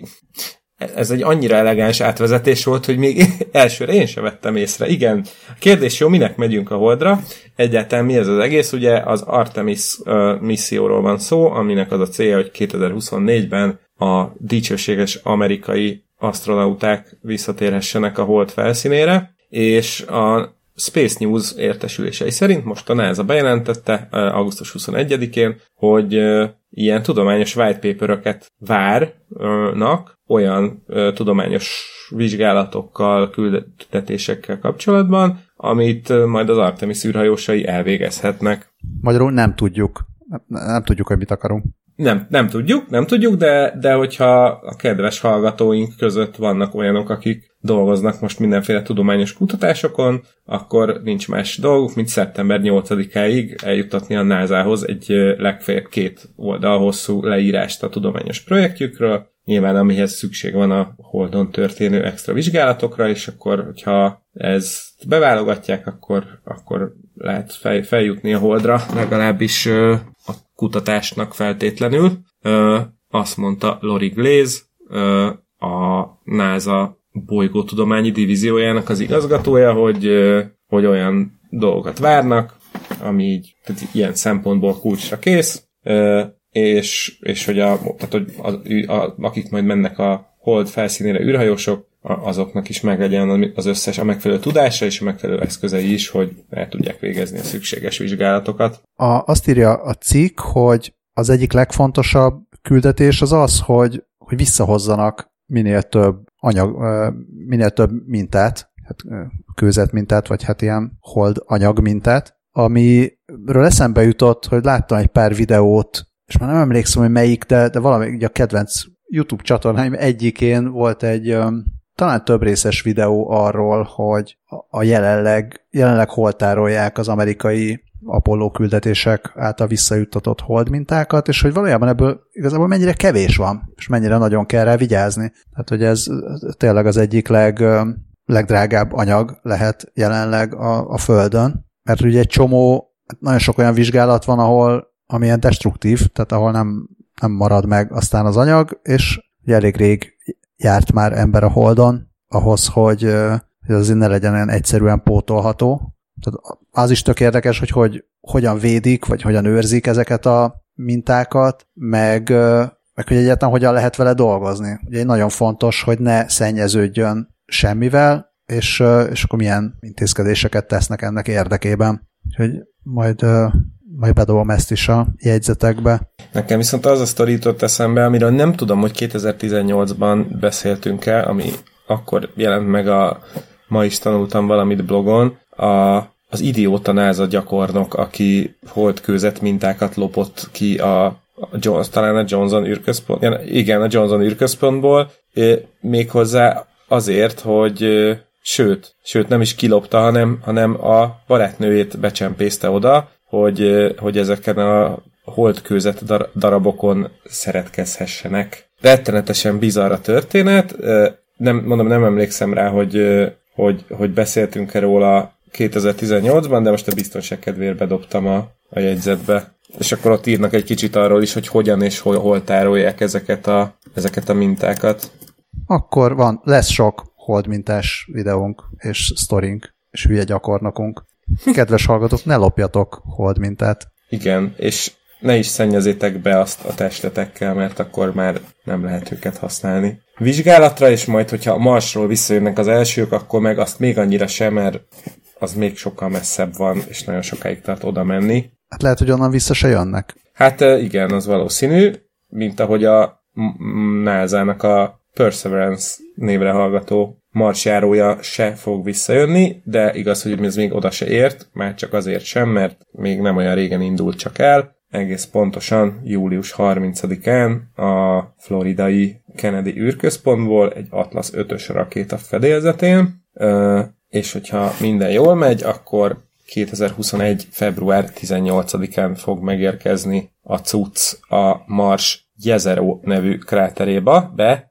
ez egy annyira elegáns átvezetés volt, hogy még elsőre én sem vettem észre. Igen, a kérdés jó, minek megyünk a Holdra? Egyáltalán mi ez az egész? Ugye az Artemis uh, misszióról van szó, aminek az a célja, hogy 2024-ben a dicsőséges amerikai astronauták visszatérhessenek a Hold felszínére, és a Space News értesülései szerint most a NASA bejelentette augusztus 21-én, hogy ilyen tudományos white paperöket várnak olyan tudományos vizsgálatokkal, küldetésekkel kapcsolatban, amit majd az Artemis űrhajósai elvégezhetnek. Magyarul nem tudjuk. Nem, nem tudjuk, hogy mit akarunk. Nem, nem tudjuk, nem tudjuk, de, de hogyha a kedves hallgatóink között vannak olyanok, akik dolgoznak most mindenféle tudományos kutatásokon, akkor nincs más dolguk, mint szeptember 8-áig eljutatni a NASA-hoz egy legfeljebb két oldal hosszú leírást a tudományos projektjükről, nyilván amihez szükség van a Holdon történő extra vizsgálatokra, és akkor, hogyha ezt beválogatják, akkor, akkor lehet fel, feljutni a Holdra, legalábbis kutatásnak feltétlenül. Azt mondta Lori Glaze, a NASA bolygótudományi divíziójának az igazgatója, hogy, hogy olyan dolgokat várnak, ami így, tehát ilyen szempontból kulcsra kész, és, és hogy, a, tehát, hogy a, a, akik majd mennek a hold felszínére űrhajósok, azoknak is meglegyen az összes a megfelelő tudása és a megfelelő eszközei is, hogy el tudják végezni a szükséges vizsgálatokat. A, azt írja a cikk, hogy az egyik legfontosabb küldetés az az, hogy, hogy visszahozzanak minél több anyag, minél több mintát, hát kőzet mintát, vagy hát ilyen hold anyag mintát, amiről eszembe jutott, hogy láttam egy pár videót, és már nem emlékszem, hogy melyik, de, de valami ugye a kedvenc YouTube csatornáim egyikén volt egy talán több részes videó arról, hogy a jelenleg, jelenleg holtárolják az amerikai Apollo küldetések által visszajuttatott hold mintákat, és hogy valójában ebből igazából mennyire kevés van, és mennyire nagyon kell rá vigyázni. Tehát, hogy ez tényleg az egyik leg, legdrágább anyag lehet jelenleg a, a Földön, mert ugye egy csomó, nagyon sok olyan vizsgálat van, ahol amilyen destruktív, tehát ahol nem, nem marad meg aztán az anyag, és elég rég járt már ember a Holdon, ahhoz, hogy, hogy az ne legyen olyan egyszerűen pótolható. Tehát az is tök érdekes, hogy, hogy hogyan védik, vagy hogyan őrzik ezeket a mintákat, meg, meg hogy egyáltalán hogyan lehet vele dolgozni. Ugye nagyon fontos, hogy ne szennyeződjön semmivel, és, és akkor milyen intézkedéseket tesznek ennek érdekében. Úgyhogy majd majd bedobom ezt is a jegyzetekbe. Nekem viszont az a sztori jutott eszembe, amiről nem tudom, hogy 2018-ban beszéltünk-e, ami akkor jelent meg a ma is tanultam valamit blogon, a az idióta NASA gyakornok, aki holdkőzet mintákat lopott ki a, a Jones, talán a Johnson űrközpont, igen, a Johnson űrközpontból, méghozzá azért, hogy sőt, sőt nem is kilopta, hanem, hanem a barátnőjét becsempészte oda, hogy, hogy ezeken a holdkőzet darabokon szeretkezhessenek. Rettenetesen bizarra a történet, nem, mondom, nem emlékszem rá, hogy, hogy, hogy beszéltünk-e róla 2018-ban, de most a biztonság kedvéért bedobtam a, a jegyzetbe. És akkor ott írnak egy kicsit arról is, hogy hogyan és hol, hol tárolják ezeket a, ezeket a mintákat. Akkor van, lesz sok holdmintás videónk és sztorink és hülye gyakornokunk. Kedves hallgatók, ne lopjatok holdmintát. Igen, és ne is szennyezétek be azt a testetekkel, mert akkor már nem lehet őket használni. Vizsgálatra, és majd, hogyha a Marsról visszajönnek az elsők, akkor meg azt még annyira sem, mert az még sokkal messzebb van, és nagyon sokáig tart oda menni. Hát lehet, hogy onnan vissza se jönnek. Hát igen, az valószínű, mint ahogy a NASA-nak a Perseverance névre hallgató marsjárója se fog visszajönni, de igaz, hogy ez még oda se ért, már csak azért sem, mert még nem olyan régen indult csak el, egész pontosan július 30-án a floridai Kennedy űrközpontból egy Atlas 5-ös rakéta fedélzetén, és hogyha minden jól megy, akkor 2021. február 18-án fog megérkezni a cucc a Mars Jezero nevű kráteréba, be,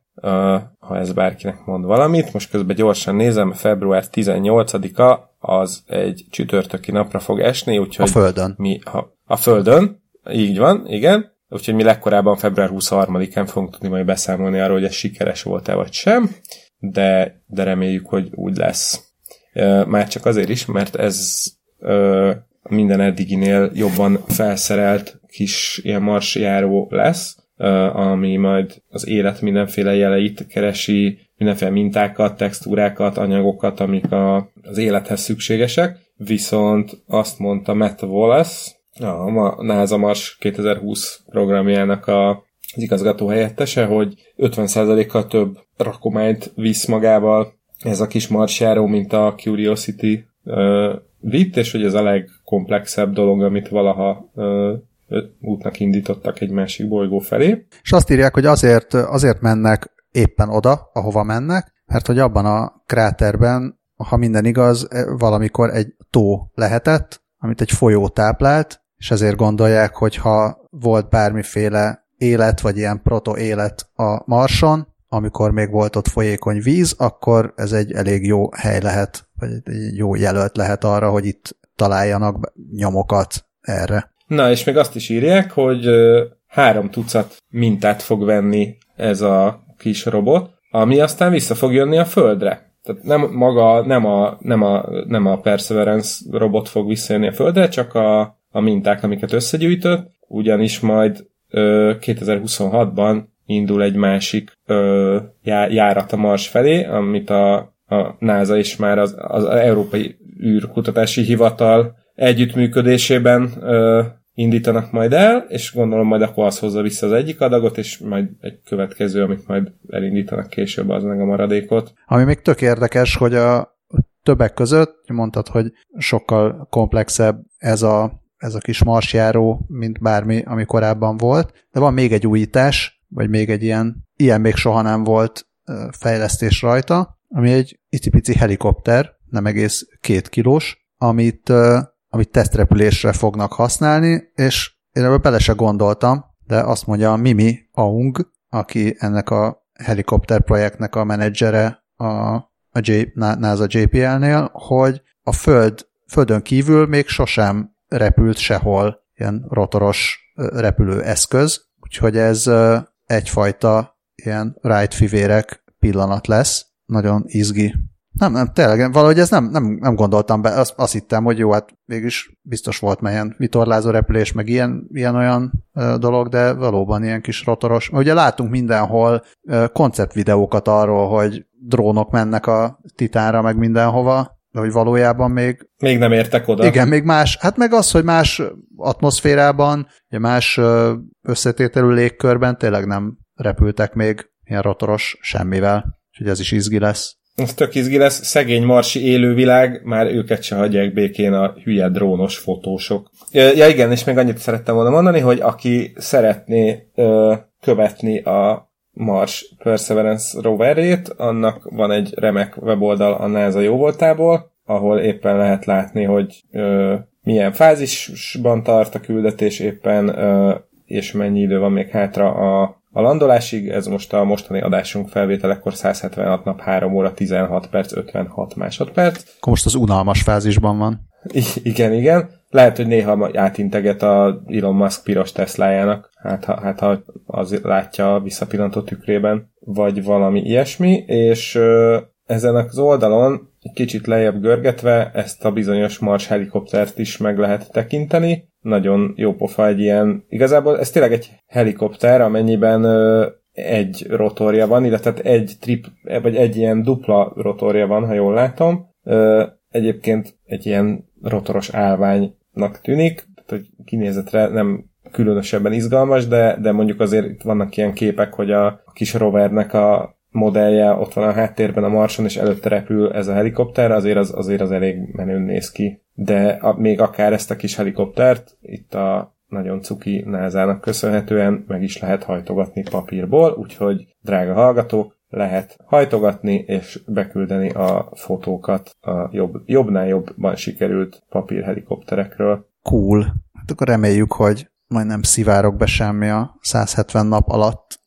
ha ez bárkinek mond valamit. Most közben gyorsan nézem, február 18-a az egy csütörtöki napra fog esni, úgyhogy... A Földön. Mi, ha, a Földön, így van, igen. Úgyhogy mi legkorábban február 23-án fogunk tudni majd beszámolni arról, hogy ez sikeres volt-e vagy sem, de, de reméljük, hogy úgy lesz. Már csak azért is, mert ez minden eddiginél jobban felszerelt kis ilyen marsjáró lesz, ami majd az élet mindenféle jeleit keresi, mindenféle mintákat, textúrákat, anyagokat, amik a, az élethez szükségesek. Viszont azt mondta Matt Wallace, a NASA Mars 2020 programjának a, az igazgató helyettese, hogy 50%-kal több rakományt visz magával ez a kis marsjáró, mint a Curiosity uh, vitt, és hogy ez a legkomplexebb dolog, amit valaha uh, útnak indítottak egy másik bolygó felé. És azt írják, hogy azért, azért mennek éppen oda, ahova mennek, mert hogy abban a kráterben, ha minden igaz, valamikor egy tó lehetett, amit egy folyó táplált, és ezért gondolják, hogy ha volt bármiféle élet, vagy ilyen proto-élet a Marson, amikor még volt ott folyékony víz, akkor ez egy elég jó hely lehet, vagy egy jó jelölt lehet arra, hogy itt találjanak nyomokat erre. Na, és még azt is írják, hogy három tucat mintát fog venni ez a kis robot, ami aztán vissza fog jönni a Földre. Tehát nem maga, nem a, nem a, nem a Perseverance robot fog visszajönni a Földre, csak a, a minták, amiket összegyűjtött, ugyanis majd ö, 2026-ban indul egy másik ö, járat a Mars felé, amit a, a NASA és már az, az Európai űrkutatási hivatal együttműködésében ö, indítanak majd el, és gondolom majd akkor az hozza vissza az egyik adagot, és majd egy következő, amit majd elindítanak később, az meg a maradékot. Ami még tök érdekes, hogy a többek között, mondtad, hogy sokkal komplexebb ez a, ez a kis marsjáró, mint bármi, ami korábban volt, de van még egy újítás, vagy még egy ilyen, ilyen még soha nem volt fejlesztés rajta, ami egy icipici helikopter, nem egész két kilós, amit amit tesztrepülésre fognak használni, és én ebbe bele se gondoltam, de azt mondja a Mimi Aung, aki ennek a helikopter projektnek a menedzsere a, a J, NASA JPL-nél, hogy a Föld, Földön kívül még sosem repült sehol ilyen rotoros repülő eszköz, úgyhogy ez egyfajta ilyen ride fivérek pillanat lesz, nagyon izgi nem, nem, tényleg, valahogy ez nem, nem, nem gondoltam be, azt, azt hittem, hogy jó, hát mégis biztos volt már ilyen vitorlázó repülés, meg ilyen, ilyen olyan dolog, de valóban ilyen kis rotoros. Ugye látunk mindenhol konceptvideókat arról, hogy drónok mennek a titánra, meg mindenhova, de hogy valójában még... Még nem értek oda. Igen, még más, hát meg az, hogy más atmoszférában, ugye más összetételű légkörben tényleg nem repültek még ilyen rotoros semmivel, úgyhogy ez is izgi lesz. Ez tök izgi lesz, szegény marsi élővilág, már őket se hagyják békén a hülye drónos fotósok. Ja igen, és még annyit szerettem volna mondani, hogy aki szeretné ö, követni a Mars Perseverance roverét, annak van egy remek weboldal a NASA jóvoltából, ahol éppen lehet látni, hogy ö, milyen fázisban tart a küldetés éppen, ö, és mennyi idő van még hátra a a landolásig, ez most a mostani adásunk felvételekor 176 nap, 3 óra, 16 perc, 56 másodperc. Akkor most az unalmas fázisban van. I- igen, igen. Lehet, hogy néha átinteget a Elon Musk piros Teslájának, hát ha, hát, ha az látja a visszapillantó tükrében, vagy valami ilyesmi, és ö, ezen az oldalon egy kicsit lejjebb görgetve ezt a bizonyos Mars helikoptert is meg lehet tekinteni, nagyon jó pofa egy ilyen, igazából ez tényleg egy helikopter, amennyiben ö, egy rotorja van, illetve egy trip, vagy egy ilyen dupla rotorja van, ha jól látom. Ö, egyébként egy ilyen rotoros állványnak tűnik, tehát hogy kinézetre nem különösebben izgalmas, de, de mondjuk azért itt vannak ilyen képek, hogy a kis rovernek a modellje ott van a háttérben a Marson, és előtte repül ez a helikopter, azért az, azért az elég menőn néz ki. De a, még akár ezt a kis helikoptert itt a nagyon cuki názának köszönhetően meg is lehet hajtogatni papírból, úgyhogy drága hallgatók, lehet hajtogatni és beküldeni a fotókat a jobb, jobbnál jobban sikerült papírhelikopterekről. Cool. Hát akkor reméljük, hogy majd nem szivárok be semmi a 170 nap alatt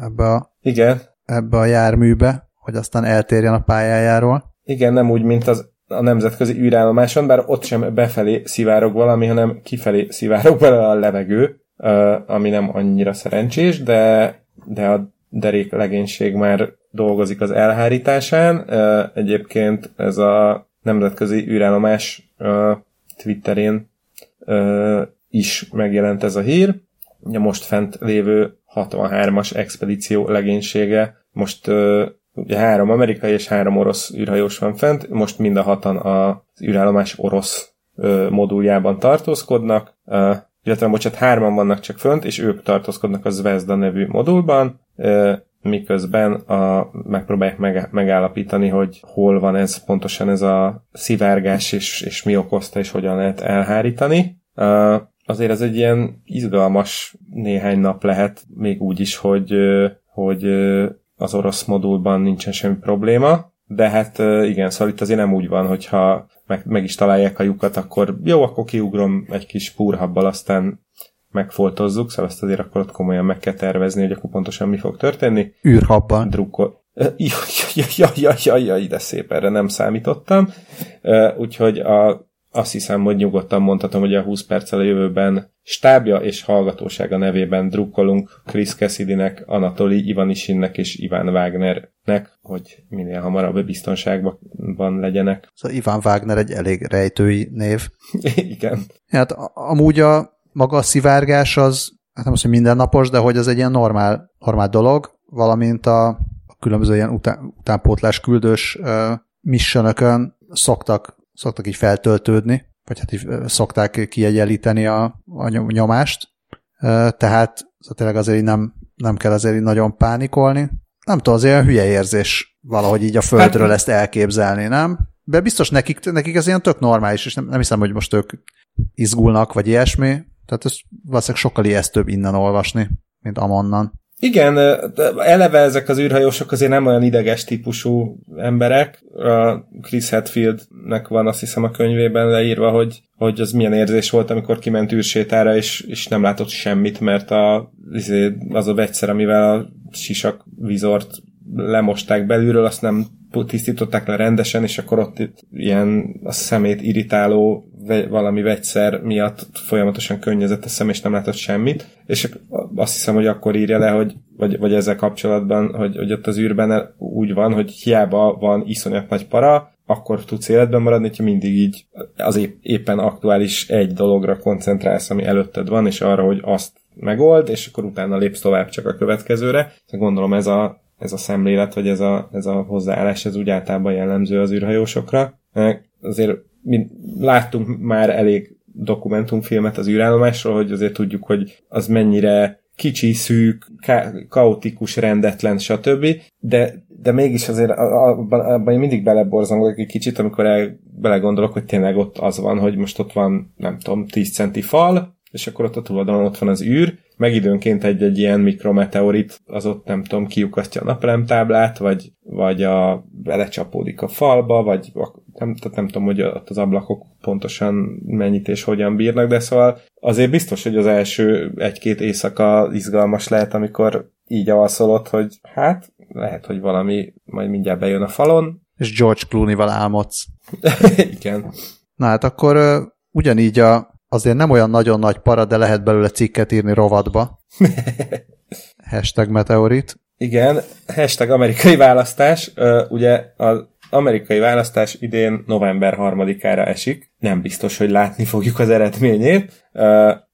ebbe a Igen, ebbe a járműbe, hogy aztán eltérjen a pályájáról. Igen, nem úgy, mint az a nemzetközi űrállomáson, bár ott sem befelé szivárog valami, hanem kifelé szivárog bele a levegő, ami nem annyira szerencsés, de, de a derék legénység már dolgozik az elhárításán. Egyébként ez a nemzetközi űrállomás Twitterén is megjelent ez a hír. A most fent lévő 63-as expedíció legénysége most ugye három amerikai és három orosz űrhajós van fent, most mind a hatan az űrállomás orosz moduljában tartózkodnak, illetve bocsánat, hárman vannak csak fönt, és ők tartózkodnak a Zvezda nevű modulban, miközben a, megpróbálják meg, megállapítani, hogy hol van ez pontosan ez a szivárgás, és, és mi okozta, és hogyan lehet elhárítani. Azért ez egy ilyen izgalmas néhány nap lehet, még úgy is, hogy, hogy az orosz modulban nincsen semmi probléma, de hát igen, szóval itt azért nem úgy van, hogyha meg, meg is találják a lyukat, akkor jó, akkor kiugrom egy kis púrhabbal, aztán megfoltozzuk, szóval ezt azért akkor ott komolyan meg kell tervezni, hogy akkor pontosan mi fog történni. Űrhabban. Drukkol. Ja, ja, ja, ja, ja, ja, ide szép, erre nem számítottam. Úgyhogy a azt hiszem, hogy nyugodtan mondhatom, hogy a 20 perccel a jövőben stábja és hallgatósága nevében drukkolunk Chris Cassidy-nek, Anatoli Ivanisinnek és Iván Wagnernek, hogy minél hamarabb biztonságban legyenek. Szóval Iván Wagner egy elég rejtői név. Igen. Hát amúgy a maga a szivárgás az, hát nem azt, hogy mindennapos, de hogy az egy ilyen normál, normál dolog, valamint a, a különböző ilyen után, utánpótlás küldős uh, missionökön szoktak szoktak így feltöltődni, vagy hát így szokták kiegyenlíteni a, a nyomást, tehát szóval tényleg azért nem, nem kell azért így nagyon pánikolni. Nem tudom, azért hülye érzés valahogy így a földről hát, ezt elképzelni, nem? De biztos nekik, nekik ez ilyen tök normális, és nem, nem hiszem, hogy most ők izgulnak, vagy ilyesmi. Tehát ez valószínűleg sokkal ijesztőbb innen olvasni, mint amonnan. Igen, eleve ezek az űrhajósok azért nem olyan ideges típusú emberek. A Chris Hadfieldnek van azt hiszem a könyvében leírva, hogy, hogy az milyen érzés volt, amikor kiment űrsétára, és, és nem látott semmit, mert a, izé, az a vegyszer, amivel a sisak vizort lemosták belülről, azt nem tisztították le rendesen, és akkor ott itt ilyen a szemét irritáló valami vegyszer miatt folyamatosan könnyezett a szem, és nem látott semmit, és azt hiszem, hogy akkor írja le, hogy, vagy, vagy ezzel kapcsolatban, hogy, hogy ott az űrben úgy van, hogy hiába van iszonyat nagy para, akkor tudsz életben maradni, hogyha mindig így az épp, éppen aktuális egy dologra koncentrálsz, ami előtted van, és arra, hogy azt megold, és akkor utána lépsz tovább csak a következőre. Gondolom ez a, ez a szemlélet, vagy ez a, ez a hozzáállás, ez úgy általában jellemző az űrhajósokra. Azért mi láttunk már elég dokumentumfilmet az űrállomásról, hogy azért tudjuk, hogy az mennyire kicsi, szűk, ka- kaotikus, rendetlen, stb. De de mégis azért abban, abban én mindig beleborzongok egy kicsit, amikor el, belegondolok, hogy tényleg ott az van, hogy most ott van, nem tudom, 10 centi fal, és akkor ott a túloldalon ott van az űr, meg időnként egy-egy ilyen mikrometeorit, az ott nem tudom, kiukasztja a napelemtáblát, vagy, vagy a, belecsapódik a falba, vagy nem, tehát nem tudom, hogy ott az ablakok pontosan mennyit és hogyan bírnak, de szóval azért biztos, hogy az első egy-két éjszaka izgalmas lehet, amikor így alszolod, hogy hát lehet, hogy valami majd mindjárt bejön a falon. És George Clooney-val álmodsz. Igen. Na hát akkor uh, ugyanígy a, azért nem olyan nagyon nagy para, de lehet belőle cikket írni rovatba. Hashtag meteorit. Igen, hashtag amerikai választás. Ugye az amerikai választás idén november 3-ára esik. Nem biztos, hogy látni fogjuk az eredményét.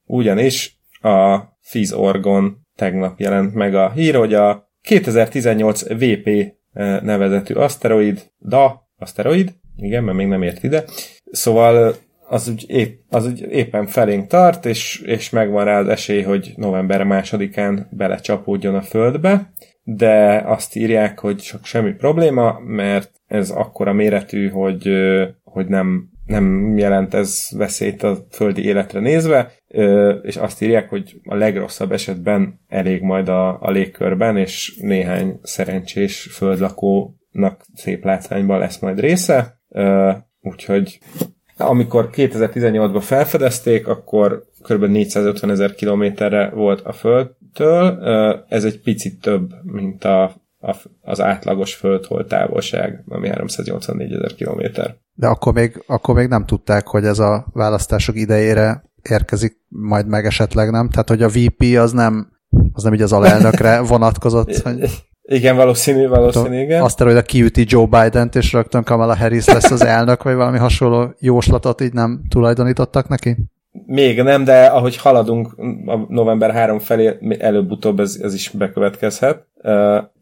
Ugyanis a Fiz Orgon tegnap jelent meg a hír, hogy a 2018 VP nevezetű aszteroid, DA aszteroid, igen, mert még nem ért ide, szóval az úgy, épp, az úgy éppen felénk tart, és, és megvan rá az esély, hogy november másodikán belecsapódjon a Földbe, de azt írják, hogy csak semmi probléma, mert ez akkora méretű, hogy, hogy nem, nem jelent ez veszélyt a földi életre nézve, és azt írják, hogy a legrosszabb esetben elég majd a, a légkörben, és néhány szerencsés földlakónak szép látványban lesz majd része, úgyhogy amikor 2018-ban felfedezték, akkor kb. 450 ezer kilométerre volt a Földtől, ez egy picit több, mint a, a, az átlagos földhol távolság, ami 384 ezer kilométer. De akkor még, akkor még nem tudták, hogy ez a választások idejére érkezik majd meg esetleg, nem? Tehát, hogy a VP az nem, az nem így az alelnökre vonatkozott, hogy... Igen, valószínű, valószínű, igen. Azt hogy a kiüti Joe Biden-t, és rögtön Kamala Harris lesz az elnök, vagy valami hasonló jóslatot így nem tulajdonítottak neki? Még nem, de ahogy haladunk a november 3 felé, előbb-utóbb ez, ez is bekövetkezhet.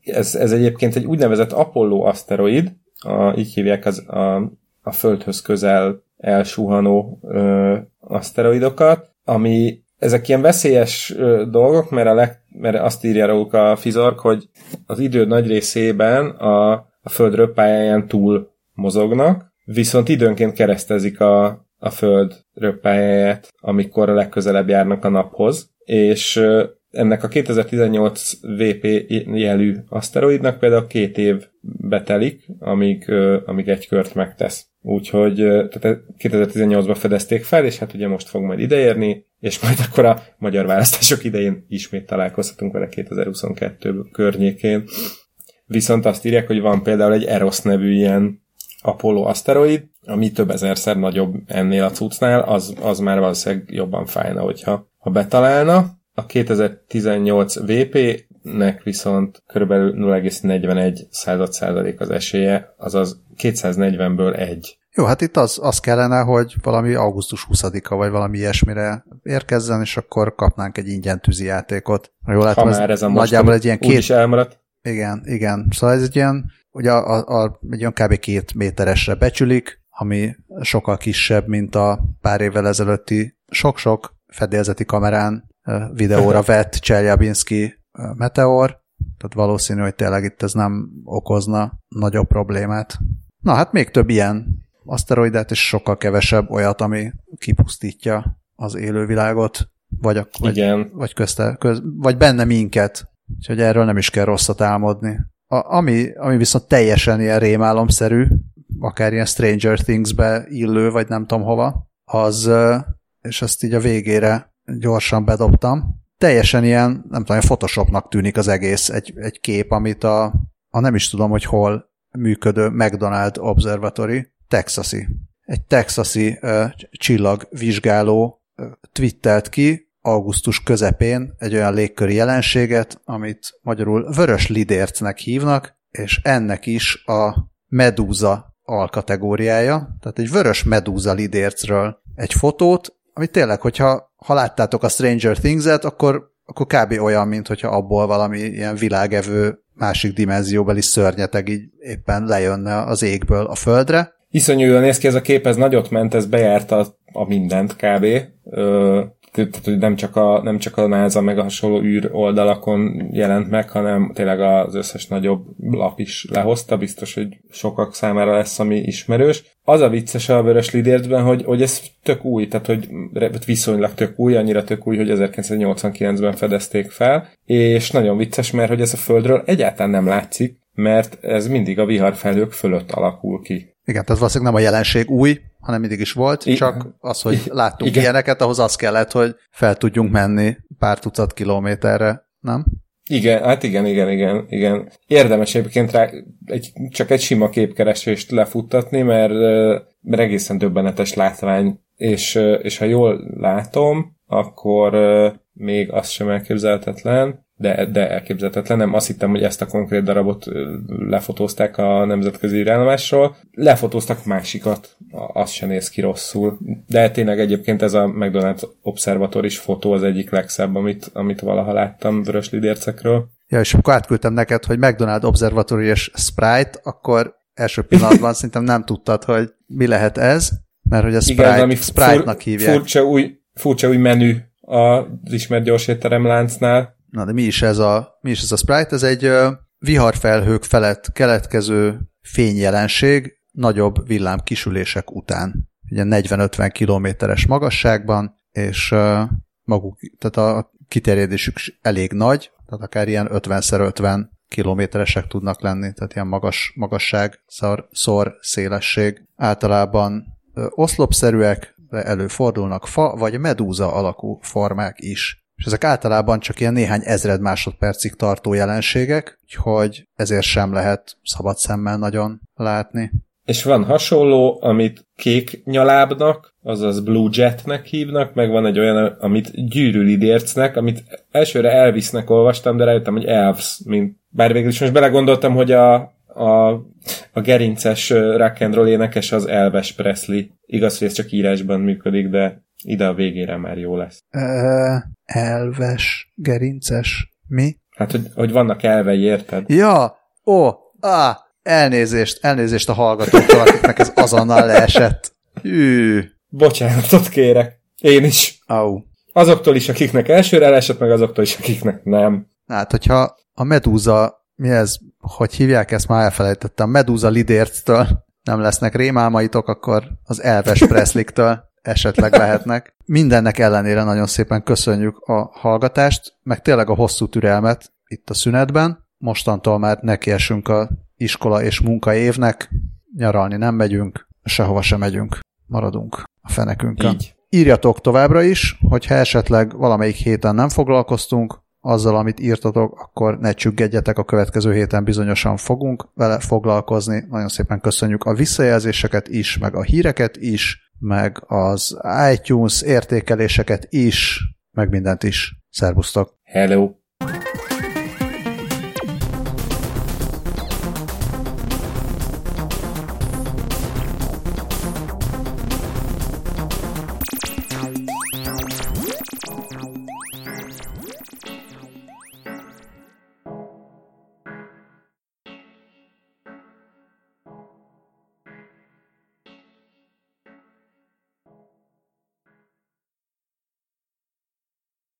Ez, ez egyébként egy úgynevezett Apollo aszteroid, a, így hívják az, a, a Földhöz közel elsuhanó ö, aszteroidokat, ami ezek ilyen veszélyes ö, dolgok, mert, a leg, mert azt írja róluk a fizork, hogy az idő nagy részében a, a Föld röppályáján túl mozognak, viszont időnként keresztezik a, a Föld röppályáját, amikor a legközelebb járnak a naphoz, és ennek a 2018 VP jelű aszteroidnak például két év betelik, amíg, amíg egy kört megtesz. Úgyhogy tehát 2018-ban fedezték fel, és hát ugye most fog majd ideérni, és majd akkor a magyar választások idején ismét találkozhatunk vele 2022 környékén. Viszont azt írják, hogy van például egy Eros nevű ilyen Apollo aszteroid, ami több ezerszer nagyobb ennél a cuccnál, az, az már valószínűleg jobban fájna, hogyha ha betalálna. A 2018 VP-nek viszont kb. 0,41 század százalék az esélye, azaz 240-ből egy. Jó, hát itt az, az kellene, hogy valami augusztus 20-a vagy valami ilyesmire érkezzen, és akkor kapnánk egy ingyen tűzi játékot. Jól látom, ez, ez a nagyjából egy ilyen két... is elmaradt. Igen, igen. Szóval ez egy ilyen, ugye a, a, a, egy olyan kb. két méteresre becsülik, ami sokkal kisebb, mint a pár évvel ezelőtti sok-sok fedélzeti kamerán videóra vett Cseljabinski Meteor, tehát valószínű, hogy tényleg itt ez nem okozna nagyobb problémát. Na hát még több ilyen aszteroidát, és sokkal kevesebb olyat, ami kipusztítja az élővilágot, vagy, a, vagy, Igen. vagy, közte, köz, vagy benne minket. Úgyhogy erről nem is kell rosszat álmodni. A, ami, ami viszont teljesen ilyen rémálomszerű, akár ilyen Stranger Things-be illő, vagy nem tudom hova, az, és ezt így a végére gyorsan bedobtam, teljesen ilyen, nem tudom, Photoshopnak tűnik az egész, egy, egy kép, amit a, a nem is tudom, hogy hol működő McDonald Observatory, texasi. Egy texasi uh, csillagvizsgáló uh, twittelt ki augusztus közepén egy olyan légköri jelenséget, amit magyarul vörös lidércnek hívnak, és ennek is a medúza alkategóriája, tehát egy vörös medúza lidércről egy fotót, ami tényleg, hogyha ha láttátok a Stranger Things-et, akkor, akkor kb. olyan, mint hogyha abból valami ilyen világevő másik dimenzióbeli szörnyeteg így éppen lejönne az égből a földre. Iszonyú jól néz ki ez a kép, ez nagyot ment, ez bejárta a mindent kb. Ö, tehát hogy nem csak, a, nem csak a NASA meg a hasonló űr oldalakon jelent meg, hanem tényleg az összes nagyobb lap is lehozta, biztos, hogy sokak számára lesz, ami ismerős. Az a vicces a Vörös Lidértben, hogy, hogy ez tök új, tehát hogy viszonylag tök új, annyira tök új, hogy 1989-ben fedezték fel, és nagyon vicces, mert hogy ez a Földről egyáltalán nem látszik, mert ez mindig a viharfelhők fölött alakul ki. Igen, tehát valószínűleg nem a jelenség új, hanem mindig is volt, I- csak az, hogy láttunk igen. ilyeneket, ahhoz az kellett, hogy fel tudjunk menni pár tucat kilométerre, nem? Igen, hát igen, igen, igen, igen. Érdemes egyébként rá egy, csak egy sima képkeresést lefuttatni, mert, mert egészen döbbenetes látvány, és, és ha jól látom, akkor még az sem elképzelhetetlen, de, de elképzelhetetlen. Nem azt hittem, hogy ezt a konkrét darabot lefotózták a nemzetközi irányomásról. Lefotóztak másikat, az sem néz ki rosszul. De tényleg egyébként ez a McDonald's Observatoris fotó az egyik legszebb, amit, amit valaha láttam vörös lidércekről. Ja, és akkor átküldtem neked, hogy McDonald's Observatory és Sprite, akkor első pillanatban szerintem nem tudtad, hogy mi lehet ez, mert hogy a Sprite, Igen, Sprite-nak hívják. Furcsa új, furcsa új menü az ismert gyorsétterem láncnál. Na de mi is ez a, mi is ez a Sprite? Ez egy viharfelhők felett keletkező fényjelenség nagyobb villám kisülések után. Ugye 40-50 kilométeres magasságban, és maguk, tehát a kiterjedésük elég nagy, tehát akár ilyen 50x50 kilométeresek tudnak lenni, tehát ilyen magas, magasság, szor, szor szélesség. Általában oszlopszerűek, de előfordulnak fa vagy medúza alakú formák is és ezek általában csak ilyen néhány ezred másodpercig tartó jelenségek, úgyhogy ezért sem lehet szabad szemmel nagyon látni. És van hasonló, amit kék nyalábnak, azaz Blue Jetnek hívnak, meg van egy olyan, amit gyűrűlidércnek, amit elsőre Elvisnek olvastam, de rájöttem, hogy Elves, mint bár végül is most belegondoltam, hogy a, a, a gerinces rock and roll énekes az Elves Presley. Igaz, hogy ez csak írásban működik, de ide a végére már jó lesz. Elves, gerinces, mi? Hát, hogy, hogy vannak elvei, érted? Ja, ó, á, elnézést, elnézést a hallgatóktól, akiknek ez azonnal leesett. Hű. Bocsánatot kérek. Én is. Au. Azoktól is, akiknek elsőre leesett, meg azoktól is, akiknek nem. Hát, hogyha a medúza, mi ez, hogy hívják ezt, már elfelejtettem, medúza lidérctől nem lesznek rémálmaitok, akkor az elves preszliktől esetleg lehetnek. Mindennek ellenére nagyon szépen köszönjük a hallgatást, meg tényleg a hosszú türelmet itt a szünetben. Mostantól már nekiesünk a iskola és munka évnek, nyaralni nem megyünk, sehova sem megyünk, maradunk a fenekünkön. Így. Írjatok továbbra is, hogyha esetleg valamelyik héten nem foglalkoztunk, azzal, amit írtatok, akkor ne csüggedjetek, a következő héten bizonyosan fogunk vele foglalkozni. Nagyon szépen köszönjük a visszajelzéseket is, meg a híreket is, meg az iTunes értékeléseket is, meg mindent is. Szerbusztok! Hello!